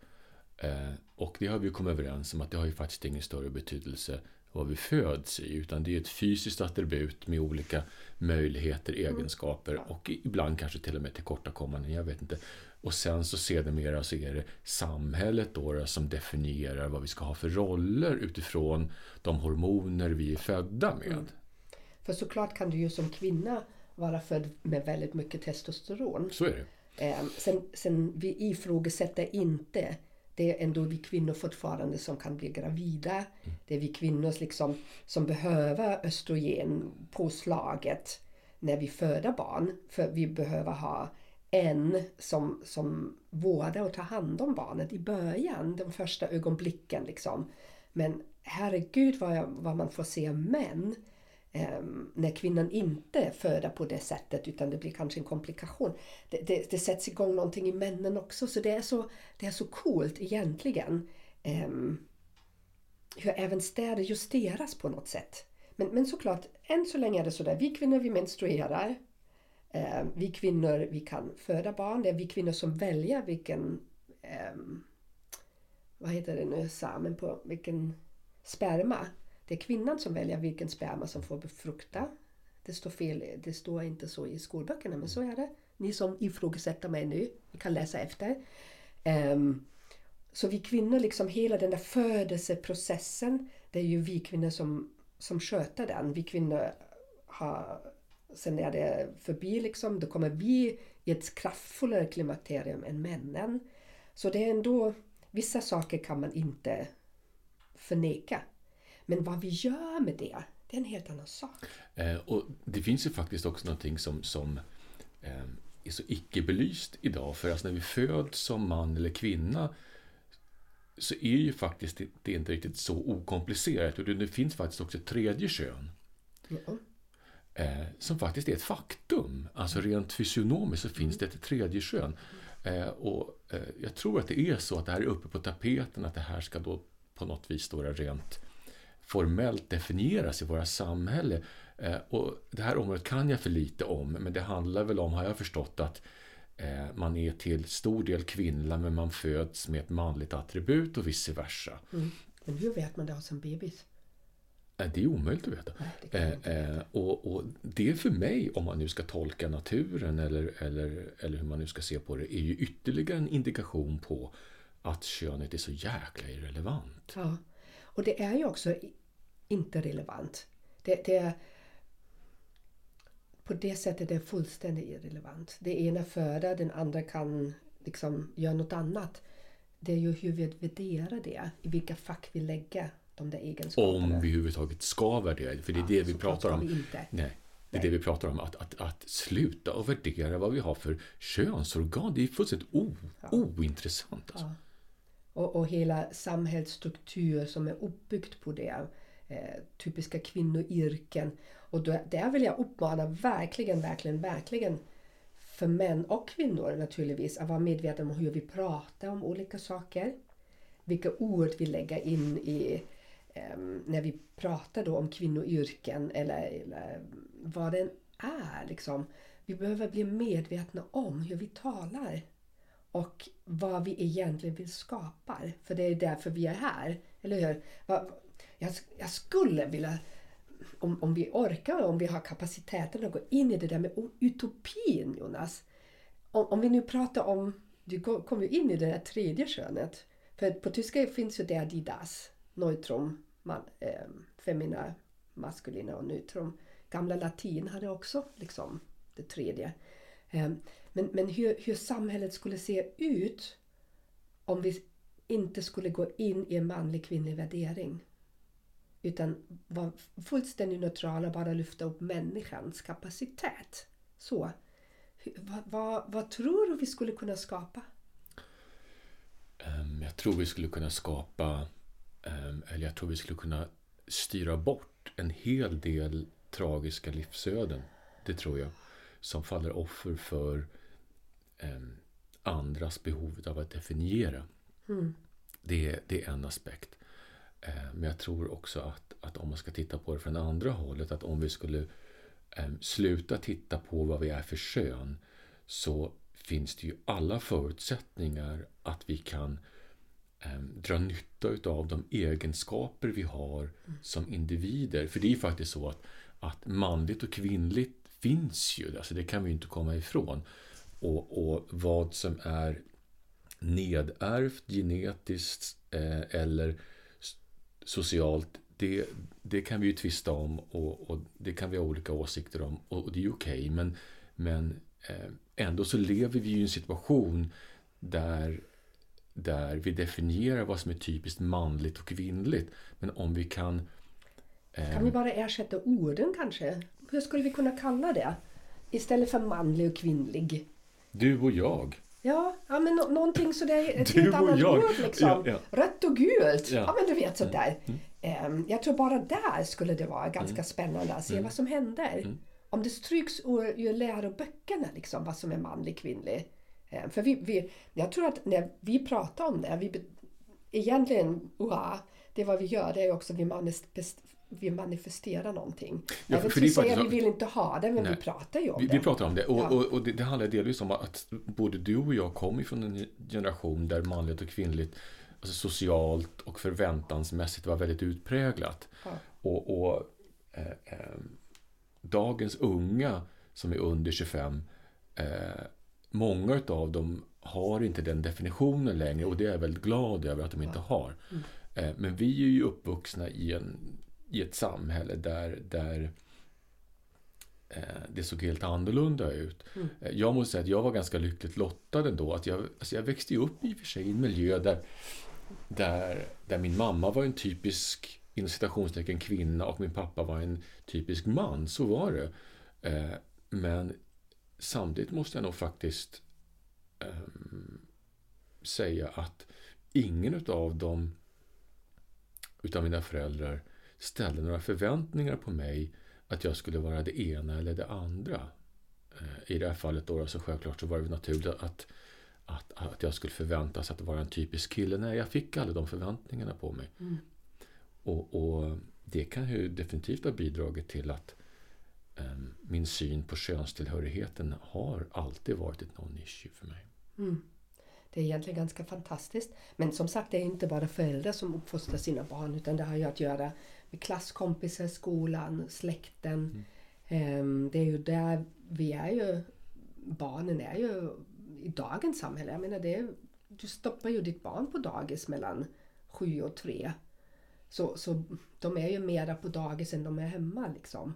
Eh, och det har vi kommit överens om att det har ju faktiskt ingen större betydelse vad vi föds i, utan det är ett fysiskt attribut med olika möjligheter, mm. egenskaper och ibland kanske till och med tillkortakommanden, jag vet inte. Och sen så sedermera så är det samhället då som definierar vad vi ska ha för roller utifrån de hormoner vi är födda med. Mm. För såklart kan du ju som kvinna vara född med väldigt mycket testosteron. Så är det. Eh, sen, sen vi ifrågasätter inte det är ändå vi kvinnor fortfarande som kan bli gravida. Mm. Det är vi kvinnor liksom, som behöver östrogen påslaget när vi föder barn. För vi behöver ha en som, som vårdar och tar hand om barnet i början, de första ögonblicken. Liksom. Men herregud vad, jag, vad man får se män eh, när kvinnan inte föder på det sättet utan det blir kanske en komplikation. Det, det, det, sätts igång någonting i männen också så det är så, det är så coolt egentligen. Eh, hur även städer justeras på något sätt. Men, men såklart, än så länge är det sådär. Vi kvinnor vi menstruerar. Eh, vi kvinnor vi kan föda barn. Det är vi kvinnor som väljer vilken ehm, vad heter det nu, samen på vilken sperma det är kvinnan som väljer vilken sperma som får befrukta. Det står fel, det står inte så i skolböckerna men så är det. Ni som ifrågasätter mig nu, ni kan läsa efter. Um, så vi kvinnor, liksom hela den där födelseprocessen, det är ju vi kvinnor som, som sköter den. Vi kvinnor har, sen är det förbi liksom, då kommer vi i ett kraftfullare klimakterium än männen. Så det är ändå, vissa saker kan man inte förneka. Men vad vi gör med det, det är en helt annan sak. Eh, och Det finns ju faktiskt också någonting som, som eh, är så icke-belyst idag. För alltså när vi föds som man eller kvinna så är ju faktiskt det, inte riktigt så okomplicerat. Och det finns faktiskt också ett tredje kön. Ja. Eh, som faktiskt är ett faktum. Alltså rent fysionomiskt så finns det ett tredje kön. Eh, och eh, jag tror att det är så att det här är uppe på tapeten, att det här ska då på något vis vara rent formellt definieras i våra samhälle. Eh, och det här området kan jag för lite om, men det handlar väl om, har jag förstått, att eh, man är till stor del kvinna men man föds med ett manligt attribut och vice versa. Mm. Men hur vet man det en bebis? Eh, det är omöjligt att veta. Nej, eh, och, och, det för mig, om man nu ska tolka naturen eller, eller, eller hur man nu ska se på det, är ju ytterligare en indikation på att könet är så jäkla irrelevant. Ja, och det är ju också inte relevant. Det, det är, på det sättet det är fullständigt irrelevant. Det ena föder, den andra kan liksom göra något annat. Det är ju hur vi värderar det, i vilka fack vi lägger de där egenskaperna. Om vi överhuvudtaget ska värdera För det är ja, det vi pratar om. Vi. Nej. Det är Nej. det vi pratar om, att, att, att sluta och värdera vad vi har för könsorgan. Det är fullständigt o, ja. ointressant. Alltså. Ja. Och, och hela samhällsstruktur som är uppbyggt på det eh, typiska kvinnoyrken. Och då, där vill jag uppmana verkligen, verkligen, verkligen för män och kvinnor naturligtvis att vara medvetna om hur vi pratar om olika saker. Vilka ord vi lägger in i Ehm, när vi pratar då om kvinnoyrken eller, eller vad den är. Liksom. Vi behöver bli medvetna om hur vi talar och vad vi egentligen vill skapa. För det är därför vi är här. Eller hur? Jag, jag skulle vilja, om, om vi orkar, om vi har kapaciteten att gå in i det där med utopin Jonas. Om, om vi nu pratar om, du kommer ju in i det där tredje könet. För på tyska finns ju det Adidas neutrum, man, eh, femina, maskulina och neutrum. Gamla latin hade också liksom det tredje. Eh, men, men hur, hur samhället skulle se ut om vi inte skulle gå in i en manlig kvinnlig värdering. Utan vara fullständigt neutrala, och bara lyfta upp människans kapacitet. Så. Vad, vad, vad tror du vi skulle kunna skapa? Ehm, jag tror vi skulle kunna skapa, eller jag tror vi skulle kunna styra bort en hel del tragiska livsöden. Det tror jag. Som faller offer för um, andras behov av att definiera. Mm. Det, det är en aspekt. Eh, men jag tror också att, att om man ska titta på det från andra hållet, att om vi skulle sluta titta på vad vi är för kön, så finns det ju alla förutsättningar att vi kan Ehm, dra nytta av de egenskaper vi har mm. som individer. För det är ju faktiskt så att, att manligt och kvinnligt finns ju, alltså det kan vi ju inte komma ifrån. och, och vad som är nedärvt genetiskt eh, eller socialt det, det kan vi ju tvista om och, och, det kan vi ha olika åsikter om och, och det är ju okej okay, men, men eh, ändå så lever vi ju i en situation där där vi definierar vad som är typiskt manligt och kvinnligt. Men om vi kan... Eh... Kan vi bara ersätta orden kanske? Hur skulle vi kunna kalla det? Istället för manlig och kvinnlig. Du och jag. Ja, ja men no någonting sådär, ett helt annat ord liksom. Ja, ja. Rött och gult. Ja. ja, men du vet sådär. Mm. Um, jag tror bara där skulle det vara ganska mm. spännande att se mm. vad som händer. Mm. Om det stryks ur läroböckerna liksom, vad som är manlig kvinnlig. Um, för vi, vi, jag tror att när vi pratar om det, vi, egentligen, uh, det vad vi gör det är också vi vi manifesterar någonting. Ja, jag vill inte säga att vi vill inte ha det, men nej, vi pratar ju om vi, det. Vi pratar om det och, ja. och, och det, det, handlar delvis om att både du och jag kommer från en generation där manligt och kvinnligt alltså socialt och förväntansmässigt var väldigt utpräglat. Ja. Och, och eh, eh, dagens unga som är under 25 eh, många av dem har inte den definitionen längre och det är jag väldigt glad över att de inte har. Mm. Eh, men vi är ju uppvuxna i en i ett samhälle där, där eh, det såg helt annorlunda ut. Mm. Eh, jag måste säga att jag var ganska lyckligt lottad ändå. Att jag, alltså jag växte upp i och för sig i en miljö där, där, där min mamma var en typisk inom citationstecken kvinna och min pappa var en typisk man. Så var det. Men samtidigt måste jag nog faktiskt um, säga att ingen av dem utav mina föräldrar ställde några förväntningar på mig att jag skulle vara det ena eller det andra. Eh, I det här fallet då, så självklart så var det naturligt att, att, att jag skulle förväntas att vara en typisk kille. Nej, jag fick alla de förväntningarna på mig. Mm. Och, och, det kan ju definitivt ha bidragit till att min syn på könstillhörigheten har alltid varit ett non-issue för mig. Mm. Det är egentligen ganska fantastiskt. Men som sagt, det är inte bara föräldrar som uppfostrar sina barn utan det har ju att göra med klasskompisar, skolan, släkten. Mm. Det är ju där vi är ju, barnen är ju i dagens samhälle. Jag menar det är, du stoppar ju ditt barn på dagis mellan sju och tre. Så, så de är ju mera på dagis än de är hemma liksom.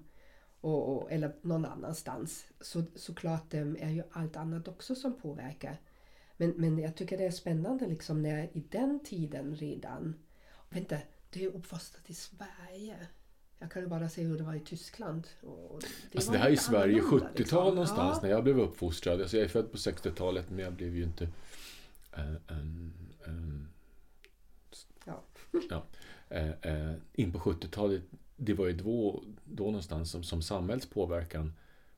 Och, och, eller någon annanstans. Så såklart det är ju allt annat också som påverkar. Men, men jag tycker det är spännande liksom när i den tiden redan, vänta, det är uppfostrat i Sverige. Jag kan ju bara se hur det var i Tyskland. Det, alltså det här är i Sverige 70-tal liksom. någonstans ja. när jag blev uppfostrad. Alltså jag är född på 60-talet men jag blev ju inte... Uh, um, um, ja. ja. Uh, uh, in på 70-talet, det var ju då, då någonstans som, som samhällspåverkan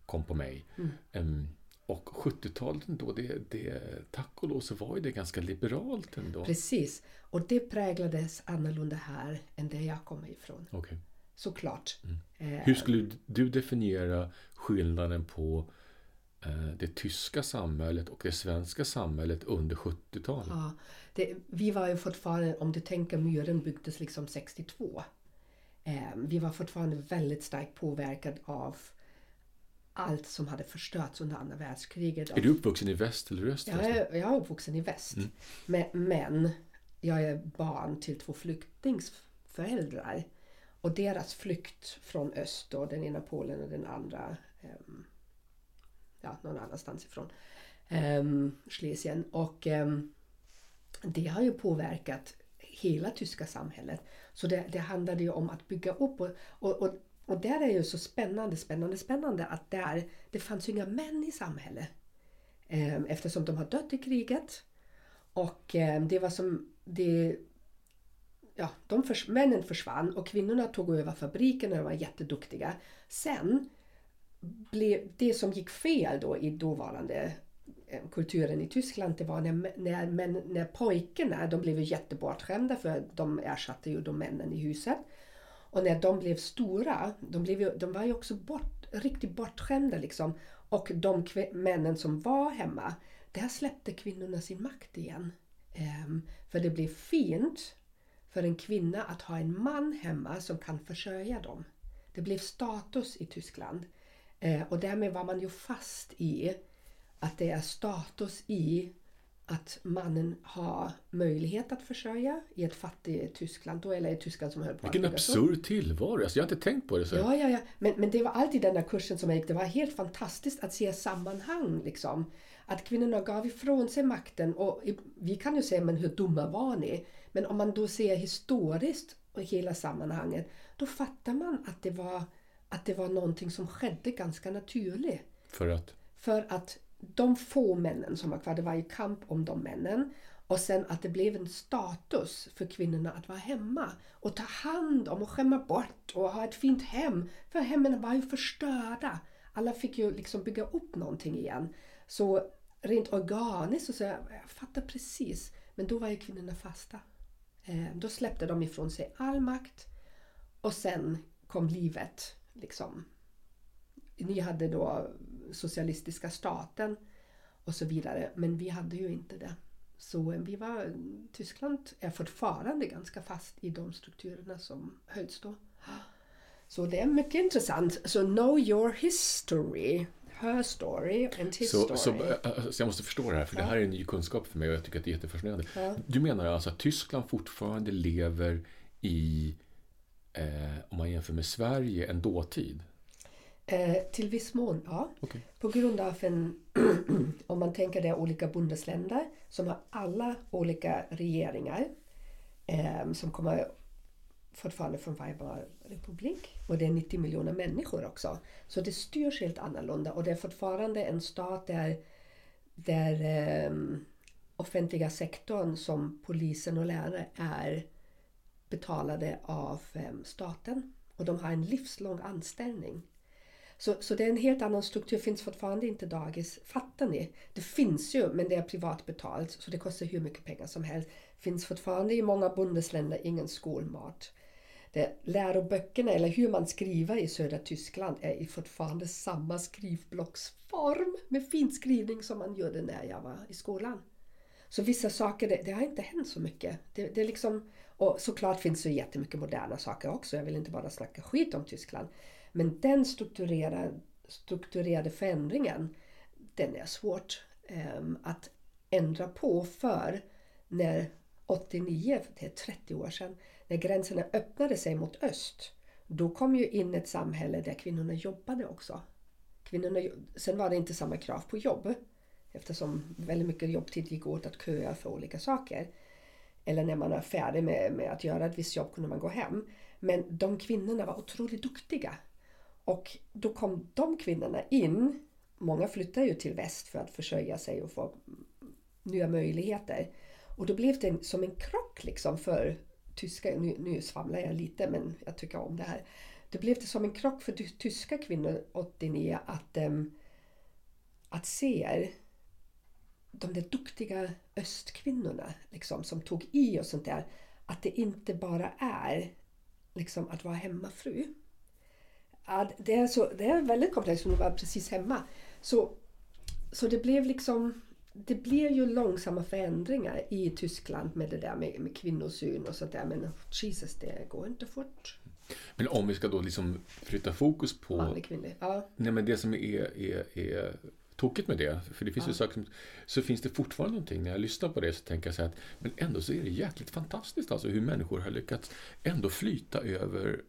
kom på mig. Mm. Um, och 70-talet då, det, det, tack och lov så var ju det ganska liberalt ändå. Precis. Och det präglades annorlunda här än där jag kommer ifrån. Okay. Såklart. Mm. Eh, Hur skulle du definiera skillnaden på eh, det tyska samhället och det svenska samhället under 70-talet? Ja, det, vi var ju fortfarande, om du tänker muren byggdes liksom 62. Eh, vi var fortfarande väldigt starkt påverkade av allt som hade förstörts under andra världskriget. Är du uppvuxen i väst eller öst? Jag är, jag är uppvuxen i väst. Mm. Men, men, jag är barn till två flyktingsföräldrar. Och deras flykt från öst, då, den ena Polen och den andra um, ja, någon annanstans ifrån. Um, Schlesien. Och um, det har ju påverkat hela tyska samhället. Så det, det handlade ju om att bygga upp och, och, och och där är ju så spännande, spännande, spännande att där, det fanns ju inga män i samhället. Eh, eftersom de har dött i kriget. Och eh, det var som, det, ja, de förs, männen försvann och kvinnorna tog över fabriken och de var jätteduktiga. Sen blev det som gick fel då i dåvarande Eh, kulturen i Tyskland, det var när, när, men, när pojkarna, de blev ju jättebortskämda för de ersatte ju de männen i huset. Och när de blev stora, de, blev ju, de var ju också bort, riktigt bortskämda liksom. Och de männen som var hemma, där släppte kvinnorna sin makt igen. Um, för det blev fint för en kvinna att ha en man hemma som kan försörja dem. Det blev status i Tyskland. Uh, och därmed var man ju fast i att det är status i att mannen har möjlighet att försörja i ett fattigt Tyskland, då eller i Tyskland som höll på Vilken att absurd tillvaro. Alltså, jag har inte tänkt på det så. Ja, ja, ja. Men, men det var alltid den där kursen som jag gick. Det var helt fantastiskt att se sammanhang. Liksom. Att kvinnorna gav ifrån sig makten. Och vi kan ju säga, men hur dumma var ni? Men om man då ser historiskt och hela sammanhanget, då fattar man att det var, att det var någonting som skedde ganska naturligt. För att... För att de få männen som var kvar, det var ju kamp om de männen. Och sen att det blev en status för kvinnorna att vara hemma och ta hand om och skämma bort och ha ett fint hem. För hemmen var ju förstörda. Alla fick ju liksom bygga upp någonting igen. Så rent organiskt så, så jag, jag fattar precis. Men då var ju kvinnorna fasta. Eh, då släppte de ifrån sig all makt och sen kom livet. Liksom. Ni hade då socialistiska staten och så vidare. Men vi hade ju inte det. Så eh, vi var, Tyskland är fortfarande ganska fast i de strukturerna som hölls då. Så det är mycket intressant. Så know your history. Her story and his Så, story. så, äh, så jag måste förstå det här, för det här är en ny kunskap för mig och jag tycker att det är jättefascinerande. Ja. Du menar alltså att Tyskland fortfarande lever i, eh, om man jämför med Sverige, en dåtid? Eh, till viss mån, ja. Okej. På grund av en, om man tänker det olika bundesländer som har alla olika regeringar eh, som kommer fortfarande från Weimar republik och det är 90 miljoner människor också. Så det styrs helt annorlunda och det är fortfarande en stat där, där eh, offentliga sektorn som polisen och lärare är betalade av eh, staten och de har en livslång anställning. Så, så det är en helt annan struktur. finns fortfarande inte dagis. Fattar ni? Det finns ju, men det är privat betalt. Så det kostar hur mycket pengar som helst. finns fortfarande i många bundesländer ingen skolmat. Det, läroböckerna, eller hur man skriver i södra Tyskland, är i fortfarande samma skrivblocksform med fin skrivning som man gjorde när jag var i skolan. Så vissa saker, det, det har inte hänt så mycket. Det, det liksom, och såklart finns det jättemycket moderna saker också. Jag vill inte bara snacka skit om Tyskland. Men den strukturerade, strukturerade förändringen, den är svårt eh, att ändra på för när 89, det är 30 år sedan, när gränserna öppnade sig mot öst, då kom ju in ett samhälle där kvinnorna jobbade också. Kvinnorna, sen var det inte samma krav på jobb eftersom väldigt mycket jobbtid gick åt att köa för olika saker. Eller när man var färdig med, med att göra ett visst jobb kunde man gå hem. Men de kvinnorna var otroligt duktiga. Och då kom de kvinnorna in. Många flyttade ju till väst för att försörja sig och få nya möjligheter. Och då blev det en, som en krock liksom för tyska, nu, nu svamlar jag lite men jag tycker om det här. Det blev det som en krock för tyska kvinnor 89 att, um, att se de där duktiga östkvinnorna liksom, som tog i och sånt där. Att det inte bara är liksom, att vara hemmafru. Ja, det, är så, det är väldigt komplext för att vara precis hemma. Så, så det blev liksom det blir ju långsamma förändringar i Tyskland med det där med, med kvinnosyn och sånt där. Men Jesus, det går inte fort. Men om vi ska då liksom flytta fokus på Manlig, kvinnlig. Ja, nej, men det som är, är, är tokigt med det, för det finns ju saker som, så finns det fortfarande någonting, när jag lyssnar på det så tänker jag så här att, men ändå så är det jäkligt fantastiskt alltså hur människor har lyckats ändå flyta över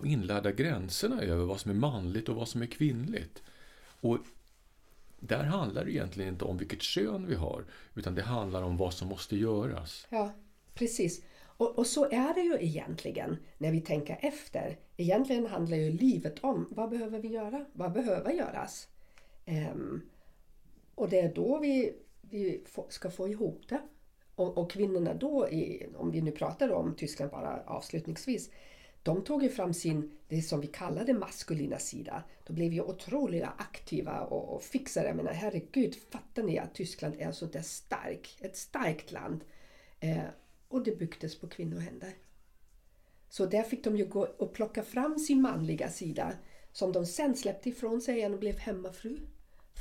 de inlärda gränserna över vad som är manligt och vad som är kvinnligt. Och där handlar det egentligen inte om vilket kön vi har, utan det handlar om vad som måste göras. ja precis. Och, och så är det ju egentligen när vi tänker efter. Egentligen handlar ju livet om vad behöver vi göra? Vad behöver göras? Ehm, och det är då vi, vi få, ska få ihop det. Och, och kvinnorna då, i, om vi nu pratar om Tyskland bara avslutningsvis, de tog ju fram sin, det som vi kallade maskulina sida. De blev ju otroliga aktiva och, och fixade. Jag menar herregud, fattar ni att Tyskland är så där stark, ett starkt land. Eh, och det byggdes på kvinnohänder. Så där fick de ju gå och plocka fram sin manliga sida som de sen släppte ifrån sig igen och blev hemmafru.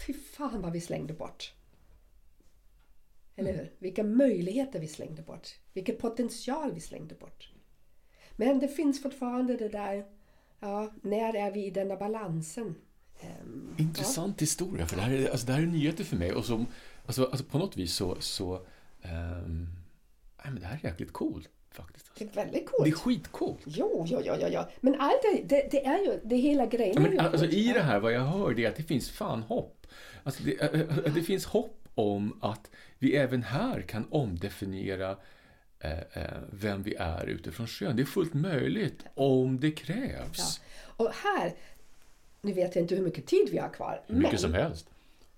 Fy fan vad vi slängde bort. Eller hur? Vilka möjligheter vi slängde bort. Vilken potential vi slängde bort. Men det finns fortfarande det där, ja, när är vi i denna balansen? Ehm, Intressant historia, för det här, är, alltså, det här är nyheter för mig. Och som, alltså, alltså på något vis så... så ehm, nej, men det här är jäkligt coolt faktiskt. Det är väldigt coolt. Det är skitcoolt. Jo, jo, jo, jo, jo. Men allt det, det, det är ju, det hela grejen Ja, är men, ju alltså, coolt. I det här, vad jag hör, det är att det finns fan hopp. Alltså, det, äh, äh, det finns hopp om att vi även här kan omdefiniera vem vi är utifrån kön. Det är fullt möjligt om det krävs. Och här, nu vet jag inte hur mycket tid vi har kvar. Hur mycket men, som helst.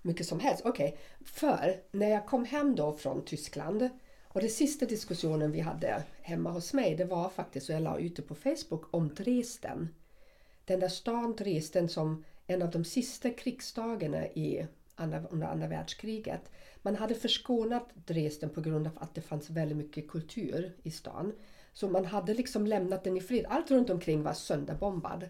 Mycket som helst, okej. För när jag kom hem då från Tyskland och den sista diskussionen vi hade hemma hos mig det var faktiskt, och jag la ut det på Facebook, om Dresden. Den där stan Dresden som en av de sista krigsdagarna i andra, under andra världskriget. Man hade förskånat Dresden på grund av att det fanns väldigt mycket kultur i stan. Så man hade liksom lämnat den i fred. Allt runt omkring var sönderbombad. Um,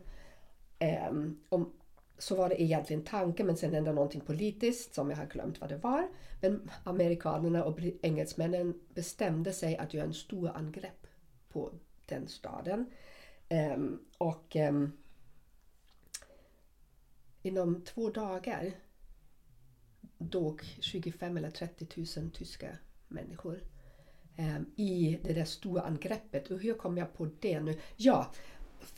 ehm, om, så var det egentligen tanken men sen hände någonting politiskt som jag har glömt vad det var. Men amerikanerna och engelsmännen bestämde sig att göra en stor angrepp på den staden. Um, och um, inom två dagar dog 25 eller 30 000 tyska människor eh, i det där stora angreppet. Och hur kom jag på det nu? Ja,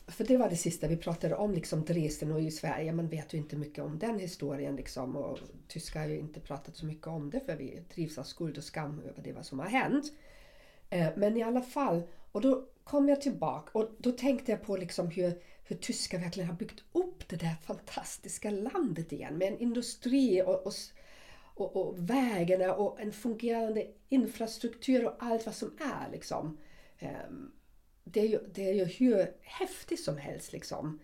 för det var det sista vi pratade om, liksom Dresden och i Sverige. Man vet ju inte mycket om den historien liksom. Och tyskar har ju inte pratat så mycket om det för vi trivs av skuld och skam över det vad som har hänt. Eh, Men i alla fall, och då kom jag tillbaka och då tänkte jag på liksom hur, hur tyskar verkligen har byggt upp det där fantastiska landet igen med en industri och, och, och, och vägarna och en fungerande infrastruktur och allt vad som är. Liksom. Ehm, det är ju, det är ju hur häftigt som helst. Liksom.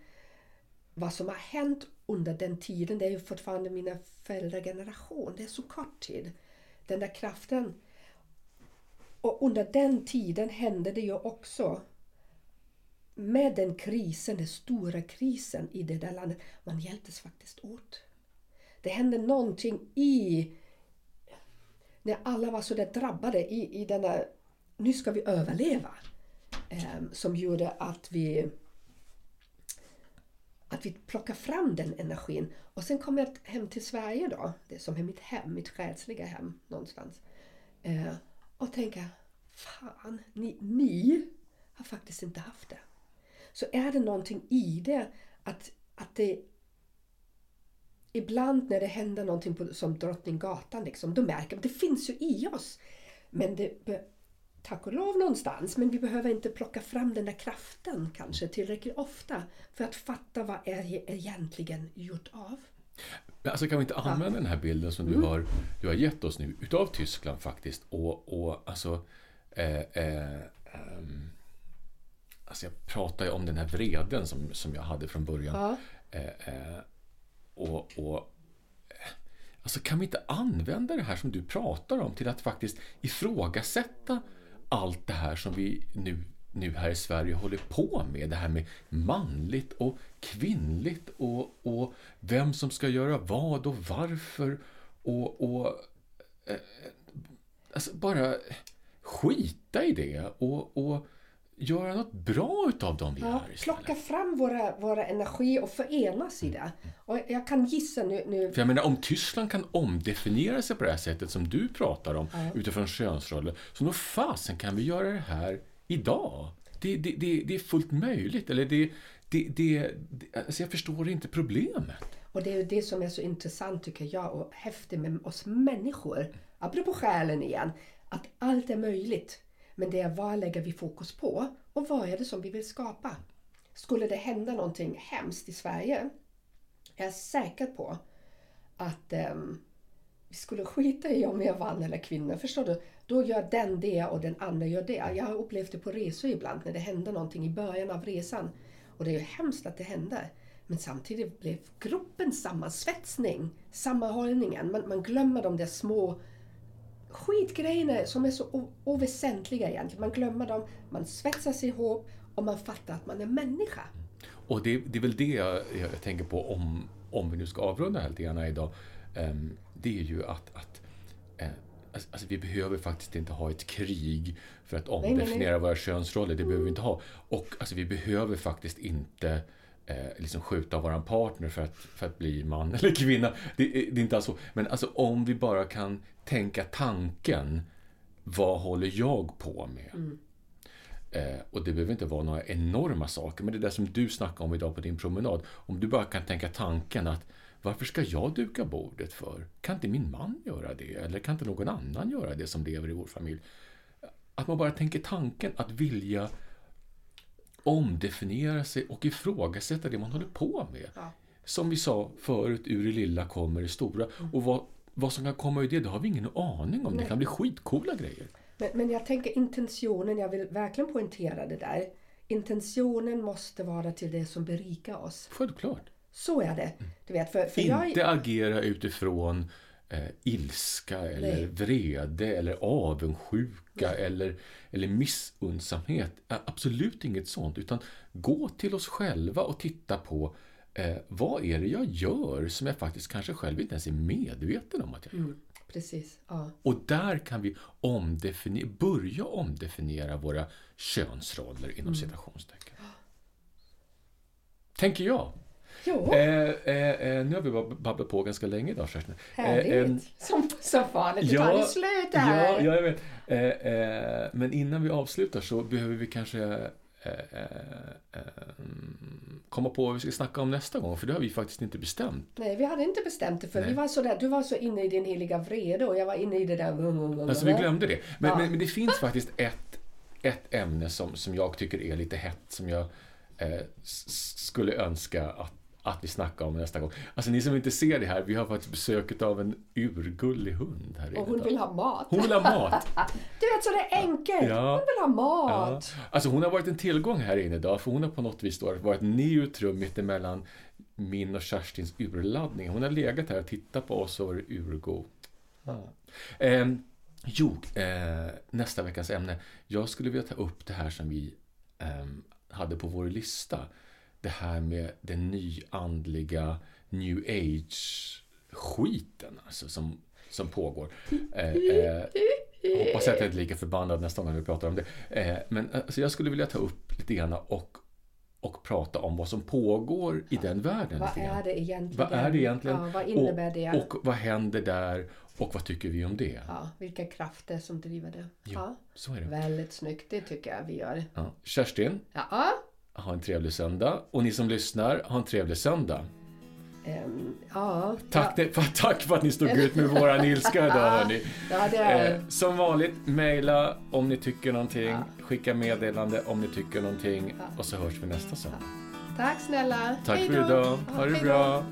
Vad som har hänt under den tiden, det är ju fortfarande mina föräldrageneration. Det är så kort tid. Den där kraften och under den tiden hände det ju också med den krisen, den stora krisen i det där landet, man hjälptes faktiskt åt. Det hände någonting i när alla var så där drabbade i, i denna, nu ska vi överleva, eh, som gjorde att vi att vi plockar fram den energin. Och sen kom jag hem till Sverige då, det som är mitt hem, mitt själsliga hem någonstans. Eh, och tänka, fan, ni, ni har faktiskt inte haft det. Så är det någonting i det att, att det ibland när det händer någonting på, som Drottninggatan, liksom, då märker man det finns ju i oss. Men det, tack och lov någonstans, men vi behöver inte plocka fram den där kraften kanske tillräckligt ofta för att fatta vad är egentligen gjort av. Men Alltså kan vi inte använda den här bilden som Mm. du, har, du har gett oss nu utav Tyskland faktiskt och, och alltså eh, eh, ehm, Alltså jag pratar ju om den här vreden som, som jag hade från början. Ja. Eh, eh, och, och eh, Alltså kan vi inte använda det här som du pratar om till att faktiskt ifrågasätta allt det här som vi nu, nu här i Sverige håller på med. Det här med manligt och kvinnligt och, och vem som ska göra vad och varför. Och, och eh, alltså bara skita i det och, och göra något bra utav dem vi Ja, är istället. plocka fram våra, våra energi och förenas i det. Och jag kan gissa nu, nu För jag menar, om Tyskland kan omdefiniera sig på det här sättet som du pratar om Ja. utifrån könsroller, så nog fasen kan vi göra det här idag. Det, det, det, det är fullt möjligt. Eller det, det, det, det, alltså jag förstår inte problemet. Och det är det som är så intressant tycker jag och häftigt med oss människor. Apropå själen igen. Att allt är möjligt. Men det är vad lägger vi fokus på? Och vad är det som vi vill skapa? Skulle det hända någonting hemskt i Sverige är jag säker på att um, vi skulle skita i om vi är man eller kvinna. Förstår du? Då gör den det och den andra gör det. Jag har upplevt det på resor ibland när det händer någonting i början av resan. Och det är ju hemskt att det händer. Men samtidigt blev gruppen sammansvetsning, sammanhållningen. Man, man glömmer de där små skitgrejerna som är så oväsentliga egentligen. Man glömmer dem, man svetsas ihop och man fattar att man är människa. Och det, det är väl det jag, jag tänker på om, om vi nu ska avrunda här lite grann idag. Ehm, det är ju att, att eh, alltså, alltså, vi behöver faktiskt inte ha ett krig för att nej, nej. omdefiniera våra könsroller. Det behöver vi inte ha. Och alltså, vi behöver faktiskt inte eh, liksom skjuta våran partner för att, för att bli man eller kvinna. Det, det är inte alls så. Men alltså om vi bara kan tänka tanken, vad håller jag på med? Eh, och det behöver inte vara några enorma saker, men det där som du snackade om idag på din promenad. Om du bara kan tänka tanken att varför ska jag duka bordet för? Kan inte min man göra det? Eller kan inte någon annan göra det som lever i vår familj? Att man bara tänker tanken att vilja omdefiniera sig och ifrågasätta det man håller på med. Ja. Som vi sa förut, ur det lilla kommer det stora. Och vad, vad som kan komma ur det, det har vi ingen aning om. Det kan bli skitcoola grejer. Men, men jag tänker intentionen, jag vill verkligen poängtera det där. Intentionen måste vara till det som berikar oss. Självklart. Så är det. Du vet, för, för jag, Inte agera utifrån eh, ilska eller Nej. vrede eller avundsjuka eller, eller missundsamhet. Absolut inget sånt. Utan gå till oss själva och titta på eh, vad är det jag gör som jag faktiskt kanske själv inte ens är medveten om att jag gör. Mm, precis. Ja. Och där kan vi omdefiniera, börja omdefiniera våra könsroller Mm. inom citationstecken. Tänker jag. Jo, Eh, eh, eh, nu har vi babblat på ganska länge idag Kerstin. härligt. Eh, eh, som, som vanligt. Det tar ju slut här. ja, ja, jag vet. Eh, eh, men innan vi avslutar så behöver vi kanske eh, eh, eh, komma på vad vi ska snacka om nästa gång. För det har vi faktiskt inte bestämt. Nej, vi hade inte bestämt det för Nej. vi var så där, du var så inne i din heliga vrede och jag var inne i det där... Alltså vi glömde det. Men, Ja. men, men det finns faktiskt ett, ett ämne som, som jag tycker är lite hett som jag eh, skulle önska att, att vi snackar om nästa gång. Alltså ni som inte ser det här, vi har faktiskt besöket av en urgullig hund här inne. Och hon vill ha mat. Hon vill ha mat! Du vet, så det är enkelt. Ja. Hon vill ha Ja. mat. Alltså hon har varit en tillgång här inne idag, för hon har på något vis då varit neutrum mittemellan min och Kerstins urladdning. Hon har legat här och tittat på oss och varit urgod. Ja. Ehm, jo, eh, nästa veckas ämne. Jag skulle vilja ta upp det här som vi ehm, hade på vår lista. Det här med den nyandliga new age-skiten alltså, som, som pågår. Eh, eh, hoppas att jag inte är lika förbannad nästa gång vi pratar om det. Eh, men alltså, jag skulle vilja ta upp lite grann och, och prata om vad som pågår i den världen. Vad är det egentligen? Vad är det egentligen? Ja, vad innebär det? Och, och vad händer där? Och vad tycker vi om det? Ja, vilka krafter som driver det. Ja. Så är det. Väldigt snyggt, det tycker jag vi gör. Ja. Kerstin, Ja, ha en trevlig söndag. Och ni som lyssnar, ha en trevlig söndag. ehm, ja. Tack, för, tack för att ni stod ut med våran ilska idag hörni. Ja, är... Eh, som vanligt, mejla om ni tycker någonting. Skicka meddelande om ni tycker någonting. Och så hörs vi nästa söndag. Tack snälla. Tack Hej för idag. Ja, Ha det bra.